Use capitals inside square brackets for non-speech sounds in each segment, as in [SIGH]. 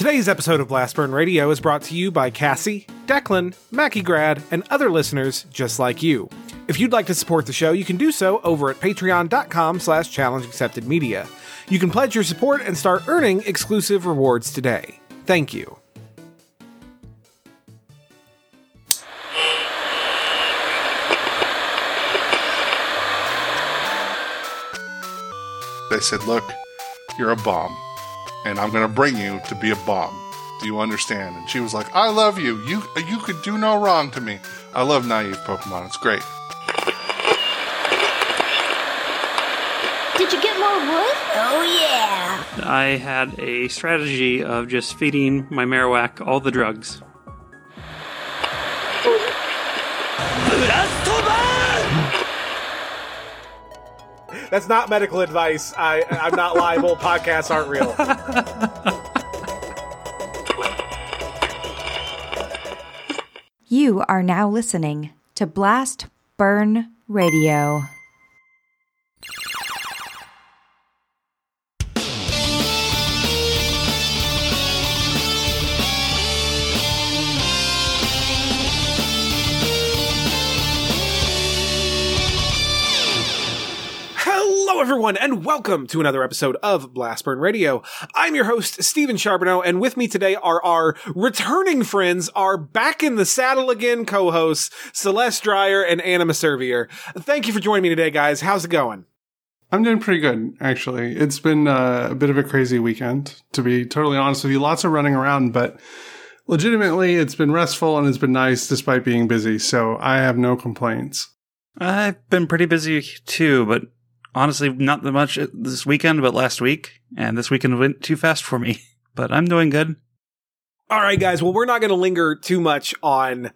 Today's episode of Blast Burn Radio is brought to you by Cassie, Declan, Mackie Grad, and other listeners just like you. If you'd like to support the show, you can do so over at patreon.com slash challenge accepted media. You can pledge your support and start earning exclusive rewards today. Thank you. They said, Look, you're a bomb, and I'm going to bring you to be a bomb. Do you understand? And she was like, I love you. You you could do no wrong to me. I love naive Pokemon. It's great. Did you get more wood? Oh, yeah. I had a strategy of just feeding my Marowak all the drugs. That's not medical advice. I, I'm not liable. Podcasts aren't real. You are now listening to Blast Burn Radio. Everyone, and welcome to another episode of Blastburn Radio. I'm your host, Steven Charbonneau, and with me today are our returning friends, our back in the saddle again co-hosts, Celeste Dreyer and Anna Maservier. Thank you for joining me today, guys. How's it going? I'm doing pretty good, actually. It's been uh, a bit of a crazy weekend, to be totally honest with you. Lots of running around, but legitimately, it's been restful and it's been nice despite being busy. So I have no complaints. I've been pretty busy too, but honestly, not that much this weekend, but last week. And this weekend went too fast for me. [LAUGHS] But I'm doing good. All right, guys. Well, we're not going to linger too much on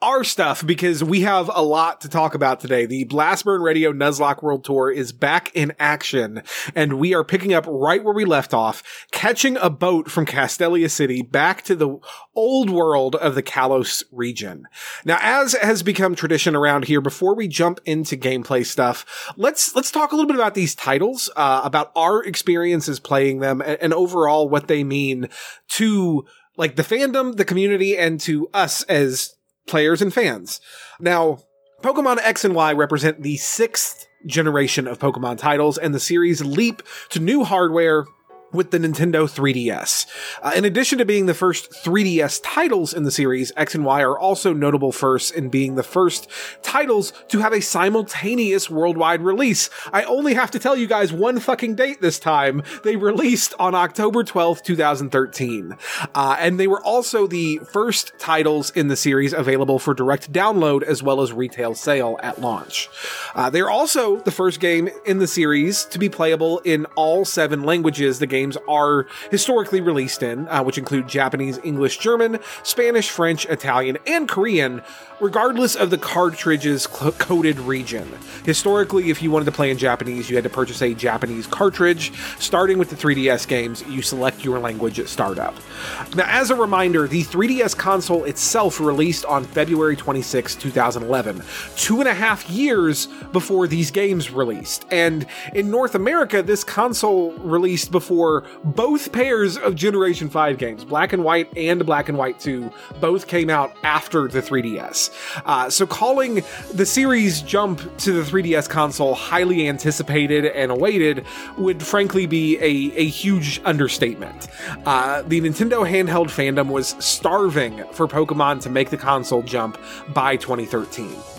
our stuff because we have a lot to talk about today. The Blastburn Radio Nuzlocke World Tour is back in action and we are picking up right where we left off, catching a boat from Castelia City back to the old world of the Kalos region. Now, as has become tradition around here, before we jump into gameplay stuff, let's, let's talk a little bit about these titles, uh, about our experiences playing them and, and overall what they mean to like the fandom, the community, and to us as players and fans. Now, Pokemon X and Y represent the sixth generation of Pokemon titles, and the series leap to new hardware with the Nintendo 3DS. Uh, in addition to being the first 3DS titles in the series, X and Y are also notable first in being the first titles to have a simultaneous worldwide release. I only have to tell you guys one fucking date this time. They released on October 12th, 2013. Uh, and they were also the first titles in the series available for direct download as well as retail sale at launch. Uh, they're also the first game in the series to be playable in all seven languages the games are historically released in, uh, which include Japanese, English, German, Spanish, French, Italian, and Korean, regardless of the cartridge's cl- coded region. Historically, if you wanted to play in Japanese, you had to purchase a Japanese cartridge. Starting with the 3DS games, you select your language at startup. Now, as a reminder, the 3DS console itself released on February 26, 2011, two and a half years before these games released. And in North America, this console released before both pairs of Generation 5 games, Black and White and Black and White 2, both came out after the 3DS. Uh, so calling the series jump to the 3DS console highly anticipated and awaited would frankly be a, a huge understatement. Uh, the Nintendo handheld fandom was starving for Pokemon to make the console jump by 2013.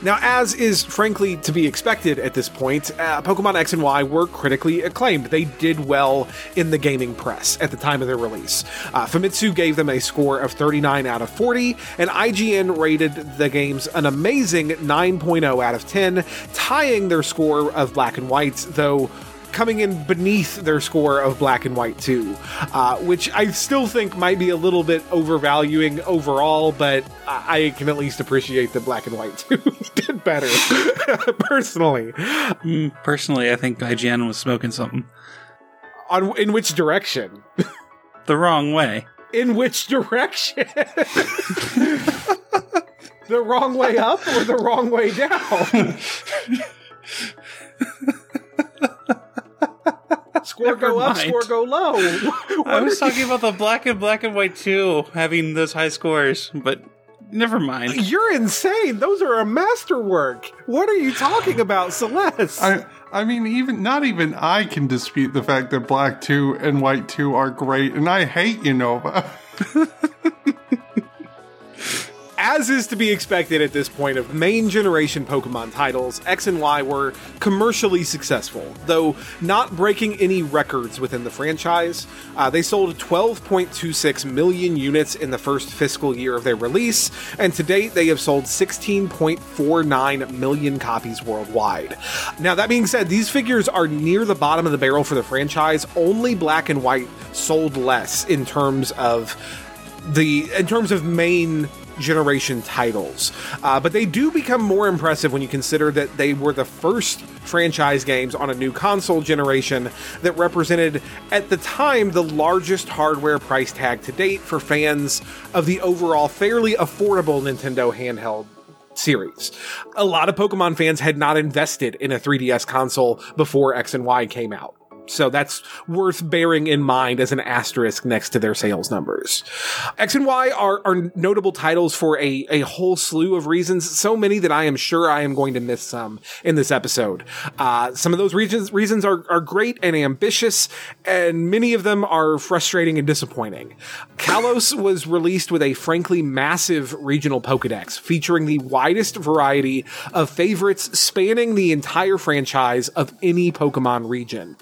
Now, as is frankly to be expected at this point, uh, Pokemon X and Y were critically acclaimed. They did well in the gaming press at the time of their release. Uh, Famitsu gave them a score of 39 out of 40, and IGN rated the games an amazing 9.0 out of 10, tying their score of Black and White, though coming in beneath their score of Black and White 2, uh, which I still think might be a little bit overvaluing overall, but I can at least appreciate that Black and White [LAUGHS] 2 did better, [LAUGHS] personally. Mm, personally, I think IGN was smoking something On In which direction? [LAUGHS] the wrong way. In which direction? the wrong way up or the wrong way down? Score Never go up, score go low. [LAUGHS] I was talking about the black and black and white two having those high scores, but never mind. You're insane. Those are a masterwork. What are you talking about, Celeste? I I mean, even not even I can dispute the fact that black two and white two are great, and I hate Unova. [LAUGHS] As is to be expected at this point of main generation Pokemon titles, X and Y were commercially successful, though not breaking any records within the franchise. Uh, they sold 12.26 million units in the first fiscal year of their release, and to date they have sold 16.49 million copies worldwide. Now, that being said, these figures are near the bottom of the barrel for the franchise. Only Black and White sold less in terms of the in terms of main generation titles. Uh, but they do become more impressive when you consider that they were the first franchise games on a new console generation that represented, at the time, the largest hardware price tag to date for fans of the overall fairly affordable Nintendo handheld series. A lot of Pokemon fans had not invested in a 3DS console before X and Y came out. So that's worth bearing in mind as an asterisk next to their sales numbers. X and Y are, are notable titles for a, a whole slew of reasons, so many that I am sure I am going to miss some in this episode. Uh, some of those reasons, reasons are, are great and ambitious, and many of them are frustrating and disappointing. Kalos was released with a frankly massive regional Pokedex featuring the widest variety of favorites spanning the entire franchise of any Pokemon region.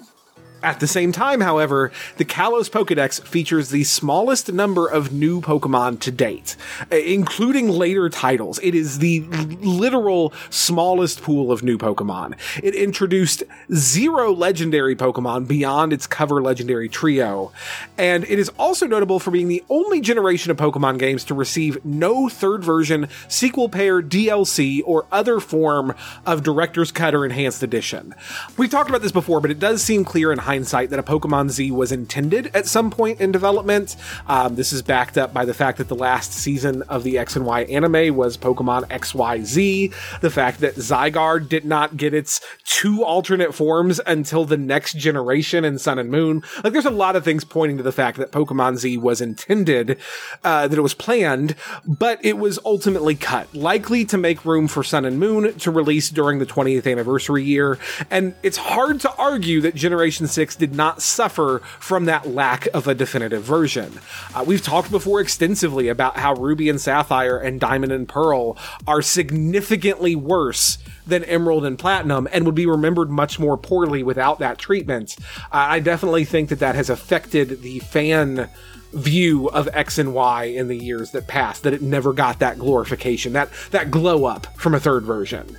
At the same time, however, the Kalos Pokedex features the smallest number of new Pokemon to date, uh, including later titles. It is the literal smallest pool of new Pokemon. It introduced zero legendary Pokemon beyond its cover legendary trio, and it is also notable for being the only generation of Pokemon games to receive no third version, sequel pair, DLC, or other form of Director's Cut or Enhanced Edition. We've talked about this before, but it does seem clear in hindsight that a Pokemon Z was intended at some point in development. Um, this is backed up by the fact that the last season of the X and Y anime was Pokemon XYZ, the fact that Zygarde did not get its two alternate forms until the next generation in Sun and Moon. Like, there's a lot of things pointing to the fact that Pokemon Z was intended, uh, that it was planned, but it was ultimately cut, likely to make room for Sun and Moon to release during the 20th anniversary year. And it's hard to argue that Generation 6 did not suffer from that lack of a definitive version. Uh, we've talked before extensively about how Ruby and Sapphire and Diamond and Pearl are significantly worse than Emerald and Platinum and would be remembered much more poorly without that treatment. Uh, I definitely think that that has affected the fan view of X and Y in the years that passed that it never got that glorification that that glow up from a third version.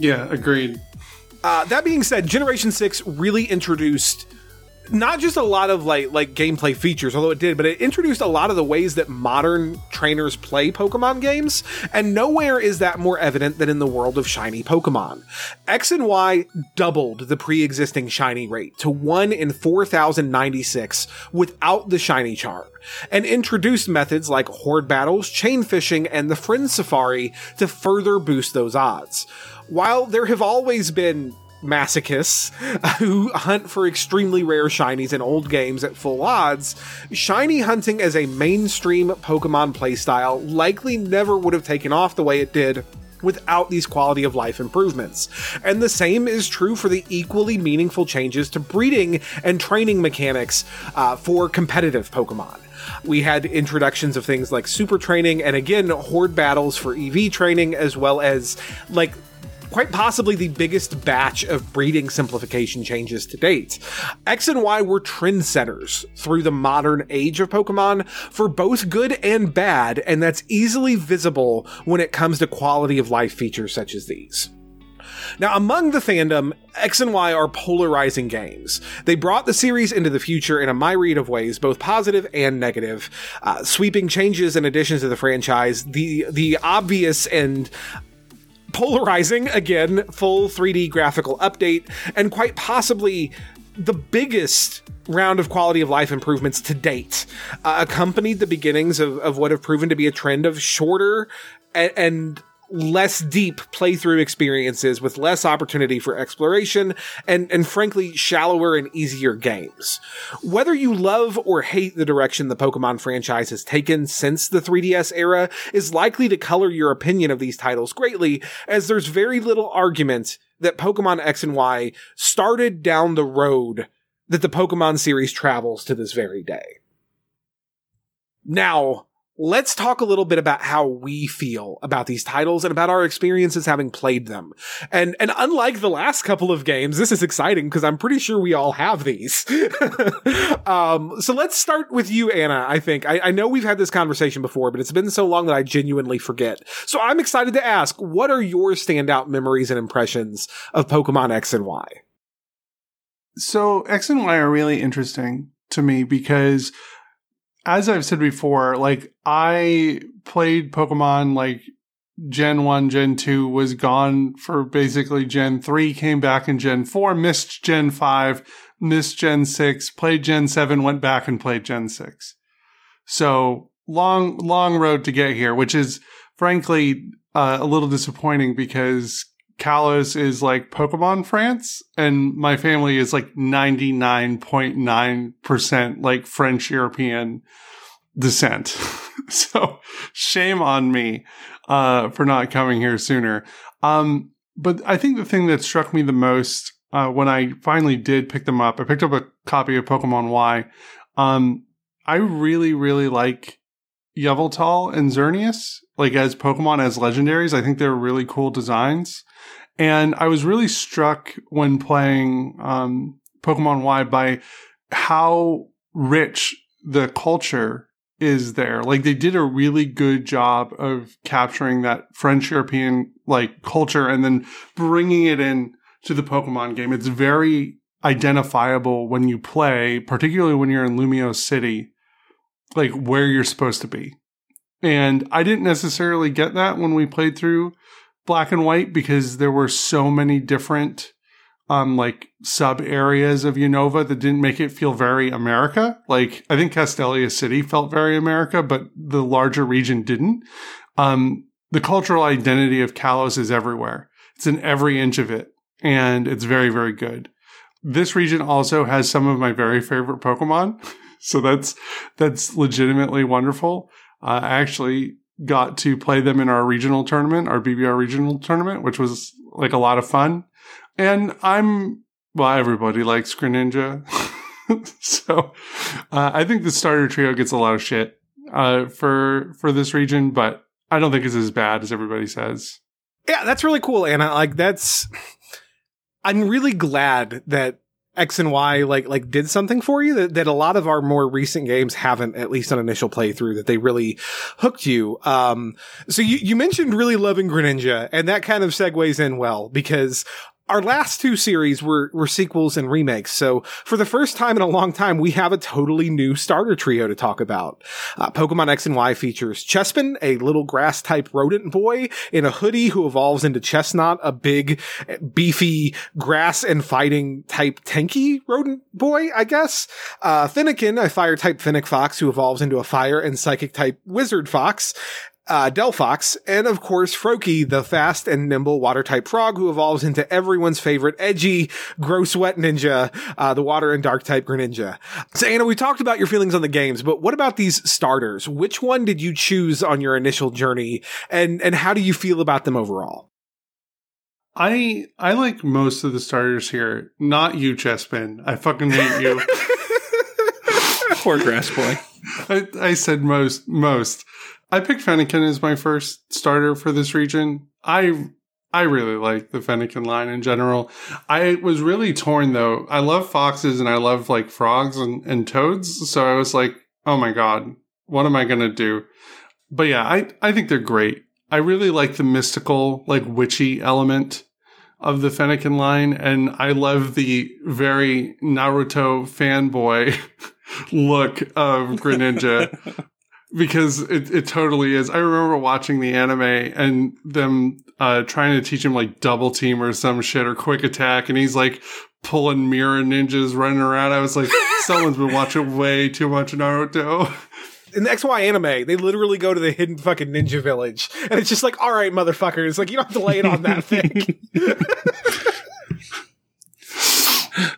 yeah, agreed. Uh, that being said, Generation Six really introduced not just a lot of like like gameplay features, although it did, but it introduced a lot of the ways that modern trainers play Pokemon games, and nowhere is that more evident than in the world of shiny Pokemon. X and Y doubled the pre-existing shiny rate to 1 in 4096 without the shiny charm, and introduced methods like horde battles, chain fishing, and the friend safari to further boost those odds. While there have always been masochists [LAUGHS] who hunt for extremely rare shinies in old games at full odds, shiny hunting as a mainstream Pokemon playstyle likely never would have taken off the way it did without these quality of life improvements. And the same is true for the equally meaningful changes to breeding and training mechanics uh, for competitive Pokemon. We had introductions of things like super training and again, horde battles for EV training, as well as like quite possibly the biggest batch of breeding simplification changes to date. X and Y were trendsetters through the modern age of Pokemon for both good and bad, and that's easily visible when it comes to quality of life features such as these. Now, among the fandom, X and Y are polarizing games. They brought the series into the future in a myriad of ways, both positive and negative, uh, sweeping changes and additions to the franchise. The the obvious and polarizing again full 3D graphical update and quite possibly the biggest round of quality of life improvements to date. Uh, accompanied the beginnings of, of what have proven to be a trend of shorter and, and less deep playthrough experiences with less opportunity for exploration and, and frankly, shallower and easier games. Whether you love or hate the direction the Pokemon franchise has taken since the 3DS era is likely to color your opinion of these titles greatly, as there's very little argument that Pokemon X and Y started down the road that the Pokemon series travels to this very day. Now, let's talk a little bit about how we feel about these titles and about our experiences having played them. And and unlike the last couple of games, this is exciting because I'm pretty sure we all have these. [LAUGHS] um, so let's start with you, Anna. I think I, I know we've had this conversation before, but it's been so long that I genuinely forget. So I'm excited to ask, what are your standout memories and impressions of Pokemon X and Y? So X and Y are really interesting to me because as I've said before, like I played Pokemon like Gen 1, Gen 2 was gone for basically Gen 3, came back in Gen 4, missed Gen 5, missed Gen 6, played Gen 7, went back and played Gen 6. So long, long road to get here, which is frankly uh, a little disappointing because Kalos is like Pokemon France, and my family is like 99.9% like French European descent. [LAUGHS] so shame on me uh, for not coming here sooner. Um, but I think the thing that struck me the most uh, when I finally did pick them up, I picked up a copy of Pokemon Y. Um, I really, really like Yveltal and Xerneas, like as Pokemon as legendaries. I think they're really cool designs. And I was really struck when playing um, Pokemon Y by how rich the culture is there. Like they did a really good job of capturing that French European like culture and then bringing it in to the Pokemon game. It's very identifiable when you play, particularly when you're in Lumiose City, like where you're supposed to be. And I didn't necessarily get that when we played through black and white because there were so many different um like sub areas of Unova that didn't make it feel very America. Like I think Castelia City felt very America, but the larger region didn't. Um the cultural identity of Kalos is everywhere. It's in every inch of it and it's very very good. This region also has some of my very favorite Pokemon. [LAUGHS] So that's that's legitimately wonderful. Uh, I actually got to play them in our regional tournament, our BBR regional tournament, which was like a lot of fun. And I'm, well, everybody likes Greninja. [LAUGHS] so uh, I think the starter trio gets a lot of shit uh, for for this region, but I don't think it's as bad as everybody says. Yeah, that's really cool, Anna. Like that's I'm really glad that X and Y like like did something for you that, that a lot of our more recent games haven't, at least on initial playthrough, that they really hooked you. Um, so you, you mentioned really loving Greninja, and that kind of segues in well because our last two series were, were sequels and remakes. So for the first time in a long time, we have a totally new starter trio to talk about. Uh, Pokemon X and Y features Chespin, a little grass type rodent boy in a hoodie who evolves into Chesnaught, a big, beefy grass and fighting type tanky rodent boy, I guess. Uh, Fennekin, a fire type Fennec fox who evolves into a fire and psychic type wizard fox uh, Delphox, and of course Froakie, the fast and nimble water type frog who evolves into everyone's favorite edgy, gross wet ninja, uh, the water and dark type Greninja. So Anna, we talked about your feelings on the games, but what about these starters? Which one did you choose on your initial journey, and and how do you feel about them overall? I I like most of the starters here. Not you, Chespin. I fucking hate you. [LAUGHS] Poor grass boy. I, I said most most. I picked Fennekin as my first starter for this region. I I really like the Fennekin line in general. I was really torn though. I love foxes and I love like frogs and, and toads. So I was like, oh my God, what am I to do? But yeah, I, I think they're great. I really like the mystical, like witchy element of the Fennekin line. And I love the very Naruto fanboy [LAUGHS] look of Greninja [LAUGHS] because it, it totally is. I remember watching the anime and them uh, trying to teach him like double team or some shit or quick attack, and he's like pulling mirror ninjas running around. I was like, [LAUGHS] someone's been watching way too much Naruto. in the XY anime, they literally go to the hidden fucking ninja village, and it's just like, all right, motherfuckers, like you don't have to lay it on that [LAUGHS] thing.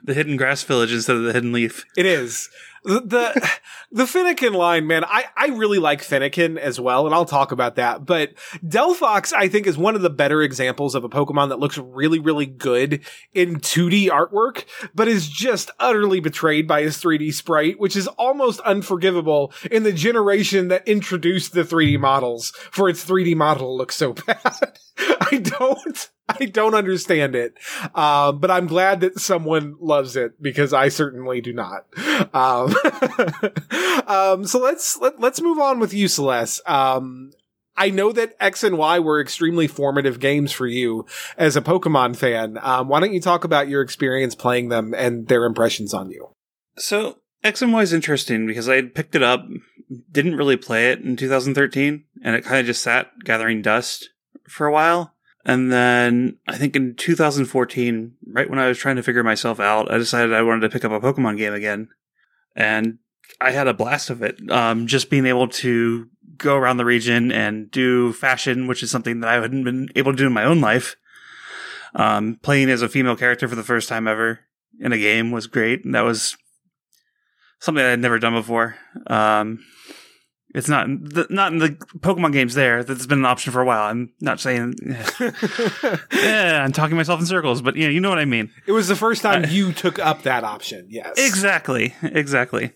the hidden grass village instead of the hidden leaf. It is. The, the Fennekin line, man, I, I really like Fennekin as well, and I'll talk about that. But Delphox, I think, is one of the better examples of a Pokemon that looks really, really good in 2D artwork, but is just utterly betrayed by his 3D sprite, which is almost unforgivable in the generation that introduced the 3D models for its 3D model to look so [LAUGHS] bad. I don't. I don't understand it, uh, but I'm glad that someone loves it because I certainly do not. Um, [LAUGHS] um, so let's let, let's move on with you, Celeste. Um, I know that X and Y were extremely formative games for you as a Pokemon fan. Um, why don't you talk about your experience playing them and their impressions on you? So X and Y is interesting because I picked it up, didn't really play it in 2013, and it kind of just sat gathering dust for a while. And then I think in 2014, right when I was trying to figure myself out, I decided I wanted to pick up a Pokemon game again. And I had a blast of it. Um, just being able to go around the region and do fashion, which is something that I hadn't been able to do in my own life. Um, playing as a female character for the first time ever in a game was great. And that was something I had never done before. Um, it's not the, not in the Pokemon games there. That's been an option for a while. I'm not saying. Eh. [LAUGHS] yeah, I'm talking myself in circles, but yeah, you know what I mean. It was the first time you took up that option. Yes, Exactly, exactly.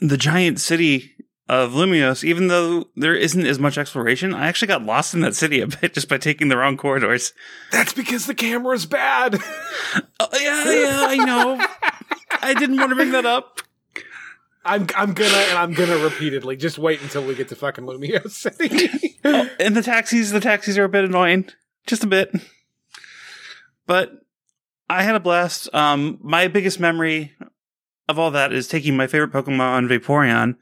The giant city of Lumiose, even though there isn't as much exploration, I actually got lost in that city a bit [LAUGHS] just by taking the wrong corridors. That's because the camera's bad. Oh, yeah, yeah, I know. [LAUGHS] I didn't want to bring that up. I'm I'm gonna and I'm gonna repeatedly just wait until we get to fucking Lumiose [LAUGHS] City. Oh, and the taxis, the taxis are a bit annoying, just a bit. But I had a blast. Um, my biggest memory of all that is taking my favorite Pokemon, Vaporeon,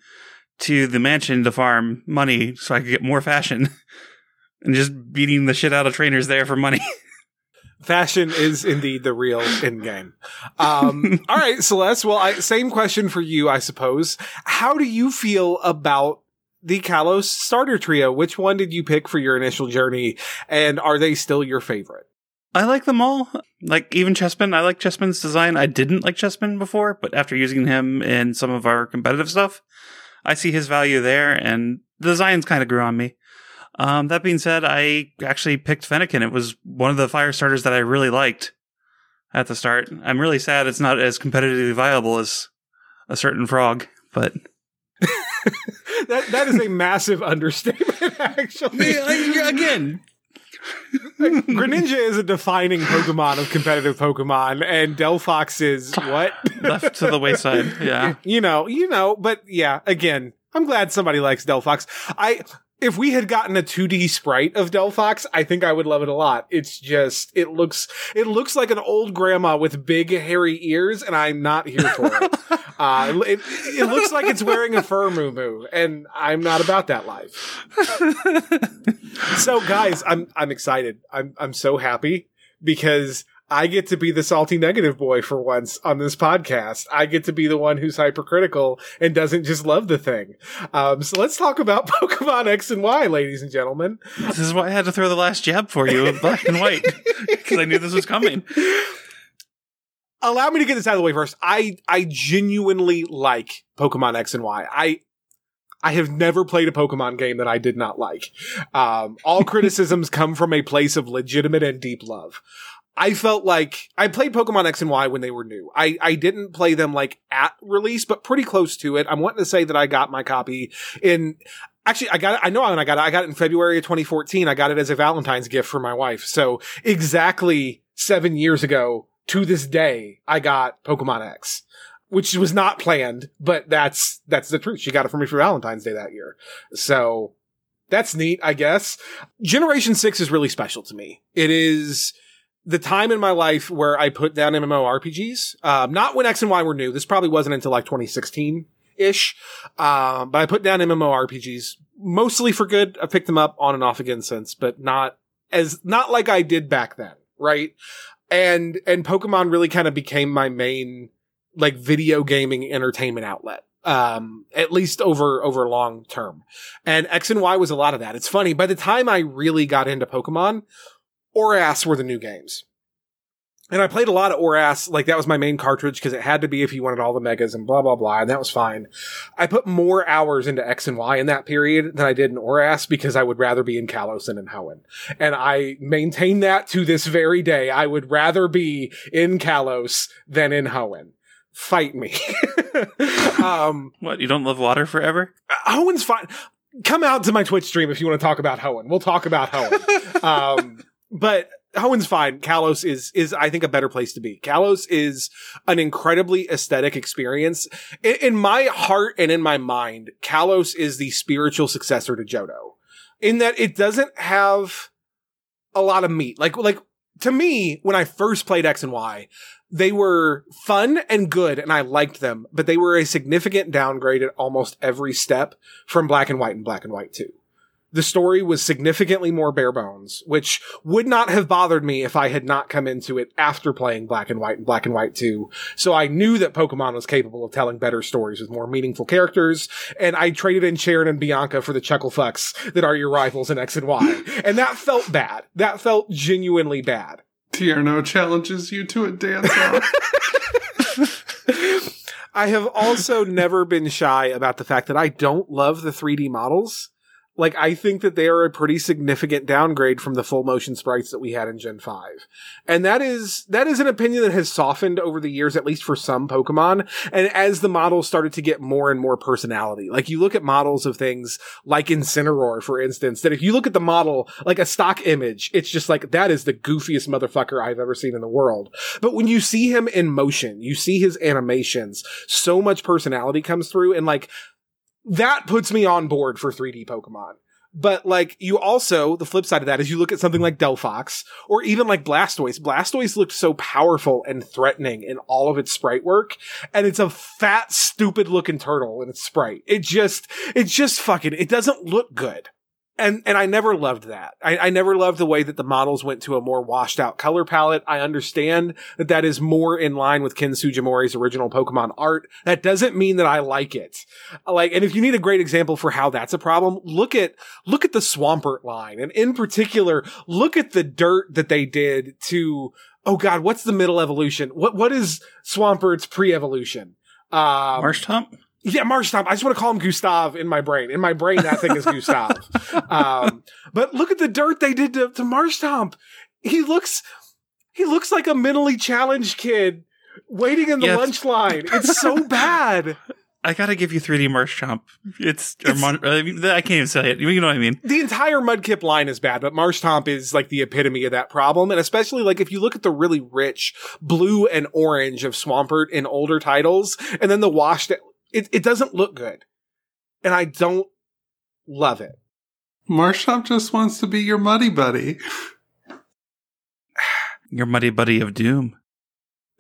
to the mansion to farm money so I could get more fashion, [LAUGHS] and just beating the shit out of trainers there for money. [LAUGHS] Fashion is indeed the real end game. Um, [LAUGHS] all right, Celeste. Well, I, same question for you, I suppose. How do you feel about the Kalos starter trio? Which one did you pick for your initial journey, and are they still your favorite? I like them all. Like even Chespin, I like Chespin's design. I didn't like Chespin before, but after using him in some of our competitive stuff, I see his value there, and the designs kind of grew on me. Um, that being said, I actually picked Fennekin. It was one of the fire starters that I really liked at the start. I'm really sad it's not as competitively viable as a certain frog, but [LAUGHS] That that is a massive [LAUGHS] understatement. Actually, again, [LAUGHS] Greninja is a defining Pokemon of competitive Pokemon, and Delphox is what? left to the wayside. Yeah. you know, you know, but yeah, again, I'm glad somebody likes Delphox. I if we had gotten a 2D sprite of Delphox, I think I would love it a lot. It's just it looks it looks like an old grandma with big hairy ears, and I'm not here for it. [LAUGHS] uh, it, it looks like it's wearing a fur moo and I'm not about that life. [LAUGHS] so, guys, I'm I'm excited. I'm I'm so happy because I get to be the salty negative boy for once on this podcast. I get to be the one who's hypercritical and doesn't just love the thing. Um, so let's talk about [LAUGHS] Pokemon X and Y, ladies and gentlemen. This is why I had to throw the last jab for you in black and white [LAUGHS] because I knew this was coming. Allow me to get this out of the way first. I I genuinely like Pokemon X and Y. I I have never played a Pokemon game that I did not like. Um, all [LAUGHS] criticisms come from a place of legitimate and deep love. I felt like I played Pokemon X and Y when they were new. I, I didn't play them like at release, but pretty close to it. I'm wanting to say that I got my copy in, actually, I got it. I know when I got it. I got it in February of 2014. I got it as a Valentine's gift for my wife. So exactly seven years ago to this day, I got Pokemon X, which was not planned, but that's, that's the truth. She got it for me for Valentine's Day that year. So that's neat, I guess. Generation 6 is really special to me. It is, the time in my life where I put down MMORPGs, um, not when X and Y were new. This probably wasn't until like 2016 ish. Um, but I put down MMORPGs mostly for good. I've picked them up on and off again since, but not as, not like I did back then. Right. And, and Pokemon really kind of became my main, like video gaming entertainment outlet. um, at least over over long term. And X and Y was a lot of that. It's funny. By the time I really got into Pokemon, ORAS were the new games. And I played a lot of ORAS, like that was my main cartridge because it had to be if you wanted all the megas and blah blah blah, and that was fine. I put more hours into X and Y in that period than I did in ORAS because I would rather be in Kalos than in Hoenn. And I maintain that to this very day. I would rather be in Kalos than in Hoenn. Fight me. [LAUGHS] um, What? You don't love water forever? Hoenn's fine. Come out to my Twitch stream if you want to talk about Hoenn. We'll talk about Hoenn. [LAUGHS] um, but Hoenn's fine. Kalos is is I think a better place to be. Kalos is an incredibly aesthetic experience. In, in my heart and in my mind, Kalos is the spiritual successor to Johto, in that it doesn't have a lot of meat. Like like to me, when I first played X and Y, they were fun and good and I liked them, but they were a significant downgrade at almost every step from Black and White and Black and White 2. The story was significantly more bare bones, which would not have bothered me if I had not come into it after playing Black and White and Black and White 2. So I knew that Pokemon was capable of telling better stories with more meaningful characters, and I traded in Cheren and Bianca for the chuckle fucks that are your rivals in X and Y. [LAUGHS] and that felt bad. That felt genuinely bad. Tierno challenges you to a dance off. [LAUGHS] [LAUGHS] I have also never been shy about the fact that I don't love the 3D models. Like, I think that they are a pretty significant downgrade from the full motion sprites that we had in Gen 5. And that is, that is an opinion that has softened over the years, at least for some Pokemon. And as the models started to get more and more personality, like you look at models of things like Incineroar, for instance, that if you look at the model, like a stock image, it's just like, that is the goofiest motherfucker I've ever seen in the world. But when you see him in motion, you see his animations, so much personality comes through and like, that puts me on board for 3D Pokemon. But like you also, the flip side of that is you look at something like Delphox or even like Blastoise. Blastoise looked so powerful and threatening in all of its sprite work. And it's a fat, stupid looking turtle in its sprite. It just, it just fucking, it doesn't look good. And, and I never loved that. I, I never loved the way that the models went to a more washed out color palette. I understand that that is more in line with Ken Sugimori's original Pokemon art. That doesn't mean that I like it. Like, and if you need a great example for how that's a problem, look at, look at the Swampert line. And in particular, look at the dirt that they did to, oh God, what's the middle evolution? What, what is Swampert's pre-evolution? Um, Marshtomp? Yeah, Marshtomp. I just want to call him Gustav in my brain. In my brain, that thing is Gustav. [LAUGHS] Um, but look at the dirt they did to, to. He looks, he looks like a mentally challenged kid waiting in the Yes. lunch line. It's so [LAUGHS] bad. I gotta give you 3D Marshtomp. It's, It's- Mon- I mean, I can't even say it. You know what I mean? The entire Mudkip line is bad, but Marshtomp is like the epitome of that problem. And especially like if you look at the really rich blue and orange of Swampert in older titles, and then the washed, it, it doesn't look good. And I don't love it. Marshtomp just wants to be your muddy buddy. Your muddy buddy of doom.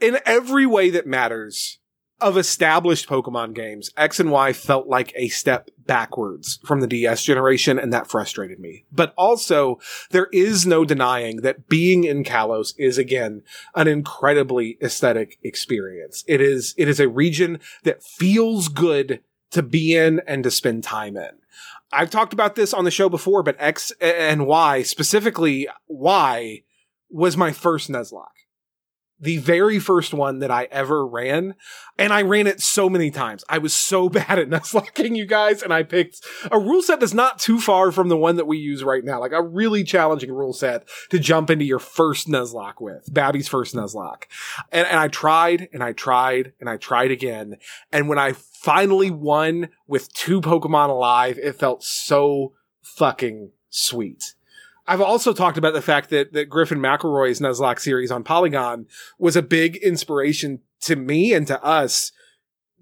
in every way that matters of established Pokemon games, X and Y felt like a step backwards from the DS generation, and that frustrated me. But also, there is no denying that being in Kalos is again an incredibly aesthetic experience. It is, it is a region that feels good to be in and to spend time in. I've talked about this on the show before, but X and Y, specifically Y, was my first Nuzlocke the very first one that I ever ran. And I ran it so many times. I was so [LAUGHS] bad at Nuzlocking, you guys. And I picked a rule set that's not too far from the one that we use right now. Like a really challenging rule set to jump into your first Nuzlocke with. Babby's first Nuzlocke. And, and I tried and I tried and I tried again. And when I finally won with two Pokemon alive, it felt so fucking sweet. I've also talked about the fact that, that Griffin McElroy's Nuzlocke series on Polygon was a big inspiration to me and to us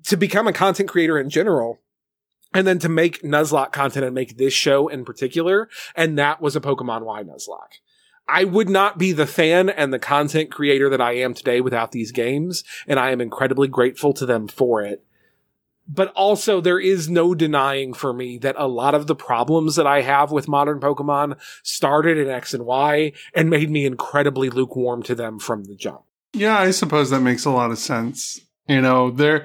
to become a content creator in general. And then to make Nuzlocke content and make this show in particular. And that was a Pokemon Y Nuzlocke. I would not be the fan and the content creator that I am today without these games. And I am incredibly grateful to them for it but also there is no denying for me that a lot of the problems that I have with modern Pokemon started in X and Y and made me incredibly lukewarm to them from the jump. Yeah, I suppose that makes a lot of sense. You know, there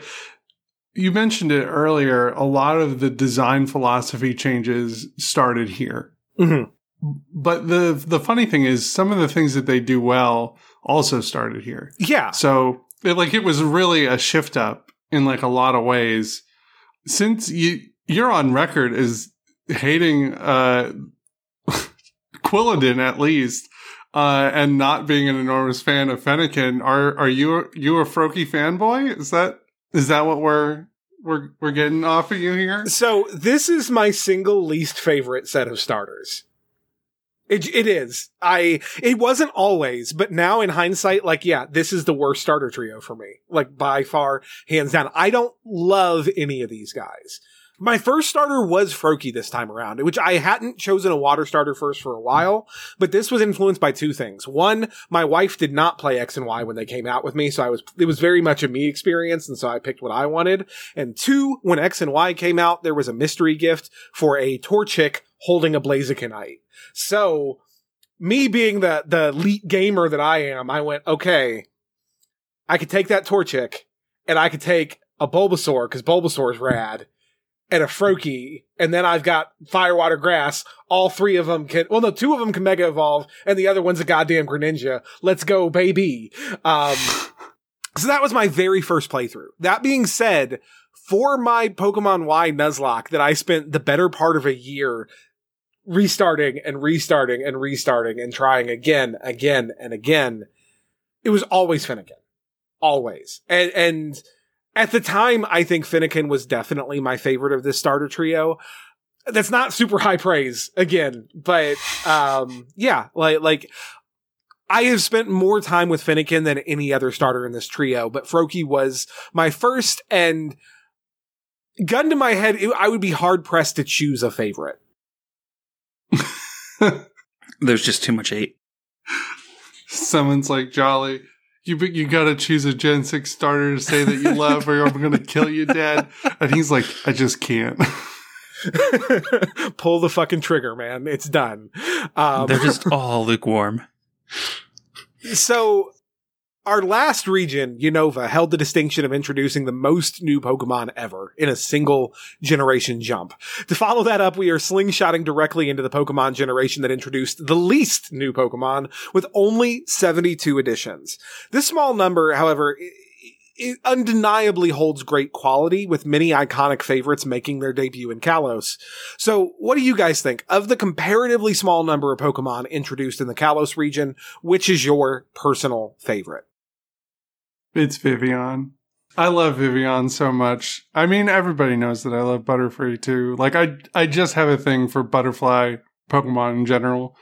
you mentioned it earlier. A lot of the design philosophy changes started here. Mhm. But the the funny thing is, some of the things that they do well also started here. Yeah. So, it, like, it was really a shift up in like a lot of ways. Since you you're on record as hating uh [LAUGHS] Quilladin at least, uh, and not being an enormous fan of Fennekin, are are you you a Froakie fanboy? Is that is that what we're we're we're getting off of you here? So this is my single least favorite set of starters. It, it is. I, it wasn't always, but now in hindsight, like, yeah, this is the worst starter trio for me. Like, by far, hands down. I don't love any of these guys. My first starter was Froakie this time around, which I hadn't chosen a water starter first for a while, but this was influenced by two things. One, my wife did not play X and Y when they came out with me, so I was, it was very much a me experience, and so I picked what I wanted. And two, when X and Y came out, there was a mystery gift for a Torchic holding a Blazikenite. So, me being the, the elite gamer that I am, I went, okay, I could take that Torchic, and I could take a Bulbasaur, because Bulbasaur is rad, and a Froakie, and then I've got Firewater Grass. All three of them can, well, no, two of them can Mega Evolve, and the other one's a goddamn Greninja. Let's go, baby. Um, so that was my very first playthrough. That being said, for my Pokemon Y Nuzlocke that I spent the better part of a year restarting and restarting and restarting and trying again, again and again, it was always Fennekin. Always. And, and at the time, I think Fennekin was definitely my favorite of this starter trio. That's not super high praise again, but, um, yeah, like, like, I have spent more time with Fennekin than any other starter in this trio, but Froakie was my first and gun to my head, it, I would be hard pressed to choose a favorite. [LAUGHS] There's just too much hate. Someone's like Jolly. You you got to choose a Gen Six starter to say that you love, or I'm going to kill you Dad. And he's like, I just can't. [LAUGHS] Pull the fucking trigger, man. It's done. Um, They're just all lukewarm. [LAUGHS] so our last region, Unova, held the distinction of introducing the most new Pokemon ever in a single generation jump. To follow that up, we are slingshotting directly into the Pokemon generation that introduced the least new Pokemon with only 72 additions. This small number, however, it undeniably holds great quality with many iconic favorites making their debut in Kalos. So, what do you guys think of the comparatively small number of Pokemon introduced in the Kalos region? Which is your personal favorite? It's Vivillon. I love Vivillon so much. I mean, everybody knows that I love Butterfree too. Like, I I just have a thing for butterfly Pokemon in general.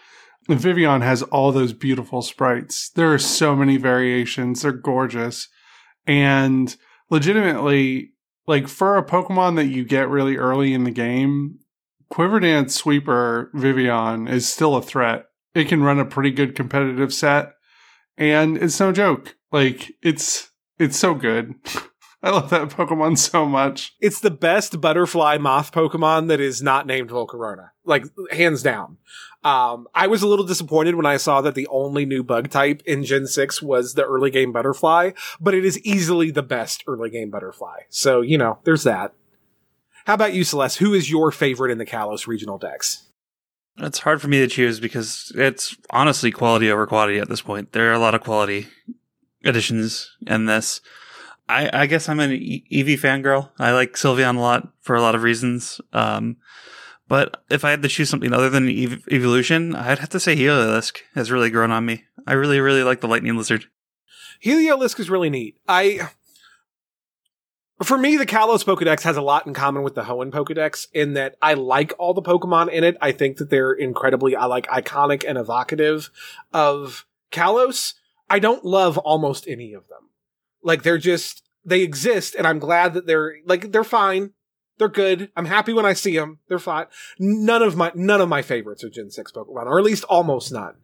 Vivillon has all those beautiful sprites. There are so many variations. They're gorgeous. And legitimately, like for a Pokemon that you get really early in the game, Quiverdance Sweeper Vivillon is still a threat. It can run a pretty good competitive set, and it's no joke. Like it's it's so good. [LAUGHS] I love that Pokemon so much. It's the best butterfly moth Pokemon that is not named Volcarona. Like, hands down. Um, I was a little disappointed when I saw that the only new bug type in Gen 6 was the early game butterfly, but it is easily the best early game butterfly. So, you know, there's that. How about you, Celeste? Who is your favorite in the Kalos regional dex? It's hard for me to choose because it's honestly quality over quantity at this point. There are a lot of quality additions in this. I, I guess I'm an Eevee fangirl. I like Sylveon a lot for a lot of reasons. Um, but if I had to choose something other than ev- evolution, I'd have to say Heliolisk has really grown on me. I really, really like the Lightning Lizard. Heliolisk is really neat. I, for me, the Kalos Pokedex has a lot in common with the Hoenn Pokedex in that I like all the Pokemon in it. I think that they're incredibly, I like iconic and evocative of Kalos. I don't love almost any of them. Like they're just, they exist and I'm glad that they're, like, they're fine. They're good. I'm happy when I see them. They're fine. None of my, none of my favorites are Gen 6 Pokemon, or at least almost none.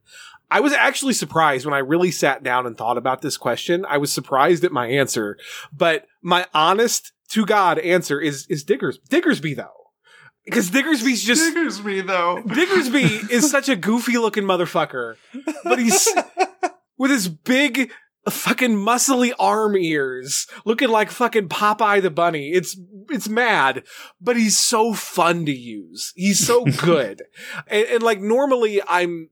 I was actually surprised when I really sat down and thought about this question. I was surprised at my answer, but my honest to God answer is, is Diggers, Diggersby though. Because Diggersby's just, Diggersby though. Diggersby is such a goofy looking motherfucker, but he's [LAUGHS] with his big fucking muscly arm ears, looking like fucking Popeye the bunny. It's it's mad, but he's so fun to use. He's so [LAUGHS] good, and, and like normally I'm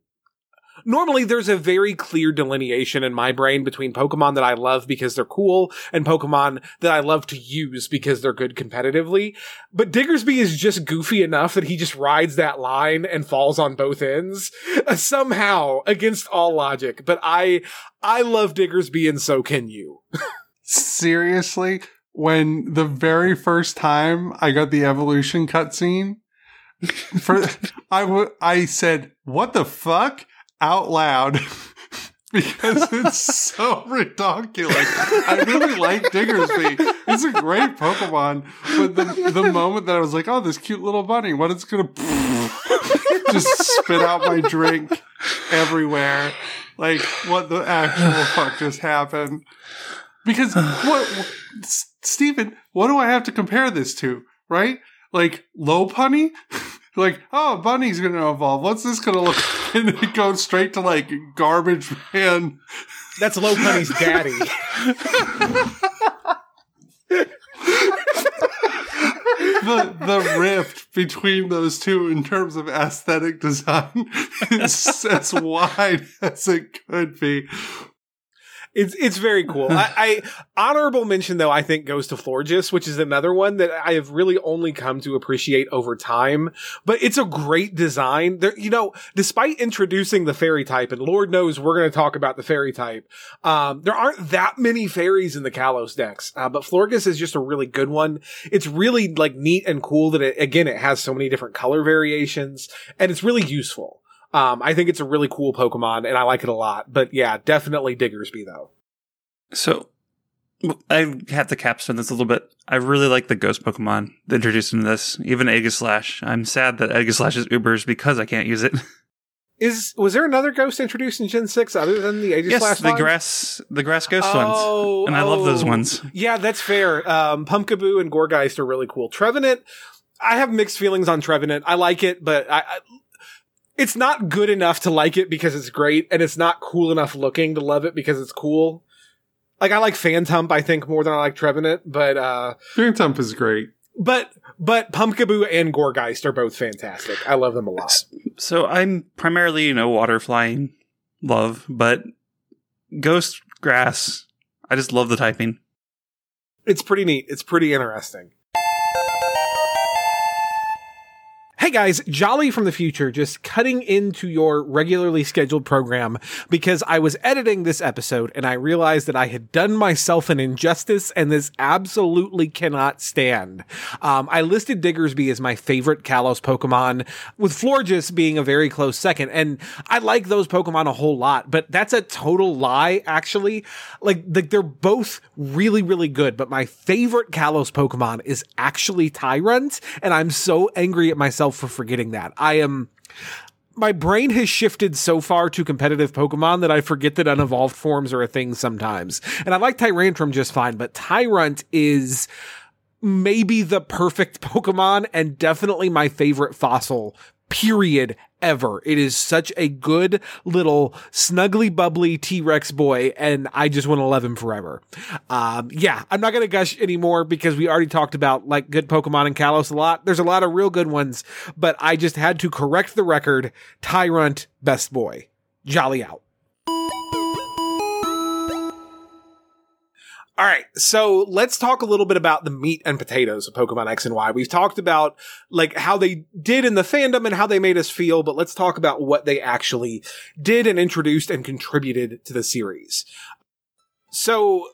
normally there's a very clear delineation in my brain between Pokemon that I love because they're cool and Pokemon that I love to use because they're good competitively. But Diggersby is just goofy enough that he just rides that line and falls on both ends uh, somehow against all logic. But I, I love Diggersby and so can you. Seriously, when the very first time I got the evolution cutscene, [LAUGHS] for I w- I said, "What the fuck?" Out loud [LAUGHS] because it's so ridiculous. I really like Diggersby. It's a great Pokemon, but the the moment that I was like, "Oh, this cute little bunny," what it's gonna [LAUGHS] just spit out my drink everywhere. Like, what the actual fuck just happened? Because what, Stephen, what do I have to compare this to? Right? Like Lopunny? [LAUGHS] like, oh, Bunny's gonna evolve. What's this gonna look like? [LAUGHS] And it goes straight to like garbage man. That's Lopunny's daddy. the the rift between those two in terms of aesthetic design [LAUGHS] is as wide as it could be. It's it's very cool. I, [LAUGHS] I honorable mention though I think goes to Florges, which is another one that I have really only come to appreciate over time. But it's a great design. There, you know, despite introducing the fairy type, and Lord knows we're going to talk about the fairy type. Um, there aren't that many fairies in the Kalos dex, uh, but Florges is just a really good one. It's really like neat and cool that it again it has so many different color variations, and it's really useful. Um, I think it's a really cool Pokemon and I like it a lot. But yeah, definitely Diggersby though. So I have to capstone this a little bit. I really like the ghost Pokemon introduced into this, even Aegislash. I'm sad that Aegislash is Ubers because I can't use it. [LAUGHS] Is was there another ghost introduced in Gen six other than the Aegislash? yes, the lines? grass, the grass ghost Oh, ones, and I love those oh. ones. Yeah, that's fair. Um, Pumpkaboo and Gourgeist are really cool. Trevenant, I have mixed feelings on Trevenant. I like it, but I, I, it's not good enough to like it because it's great, and it's not cool enough looking to love it because it's cool. Like I like Phantump, I think more than I like Trevenant, but uh, Phantump is great. but but Pumpkaboo and Gourgeist are both fantastic. I love them a lot. So I'm primarily, you know, water flying love, but ghost grass. I just love the typing. It's pretty neat. It's pretty interesting. Hey guys, Jolly from the future, just cutting into your regularly scheduled program because I was editing this episode and I realized that I had done myself an injustice and this absolutely cannot stand. Um, I listed Diggersby as my favorite Kalos Pokemon, with Florges being a very close second. And I like those Pokemon a whole lot, but that's a total lie, actually. Like, like they're both really, really good, but my favorite Kalos Pokemon is actually Tyrunt, and I'm so angry at myself for forgetting that. I am my brain has shifted so far to competitive Pokemon that I forget that unevolved forms are a thing sometimes. And I like Tyrantrum just fine, but Tyrunt is maybe the perfect [LAUGHS] Pokemon and definitely my favorite fossil, period, ever. It is such a good little snuggly bubbly T-Rex boy and I just want to love him forever. Um, yeah, I'm not going to gush anymore because we already talked about like good Pokemon in Kalos a lot. There's a lot of real good ones, but I just had to correct the record. Tyrunt, best boy. Jolly out. All right, so let's talk a little bit about the meat and potatoes of Pokemon X and Y. We've talked about like how they did in the fandom and how they made us feel, but let's talk about what they actually did and introduced and contributed to the series. So,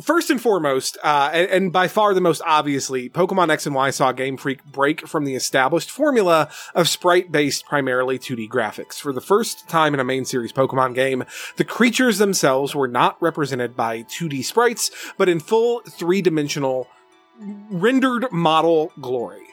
first and foremost, uh, and, and by far the most obviously, Pokemon X and Y saw Game Freak break from the established formula of sprite-based primarily 2D graphics. For the first time in a main series Pokemon game, the creatures themselves were not represented by 2D sprites, but in full three-dimensional rendered model glory.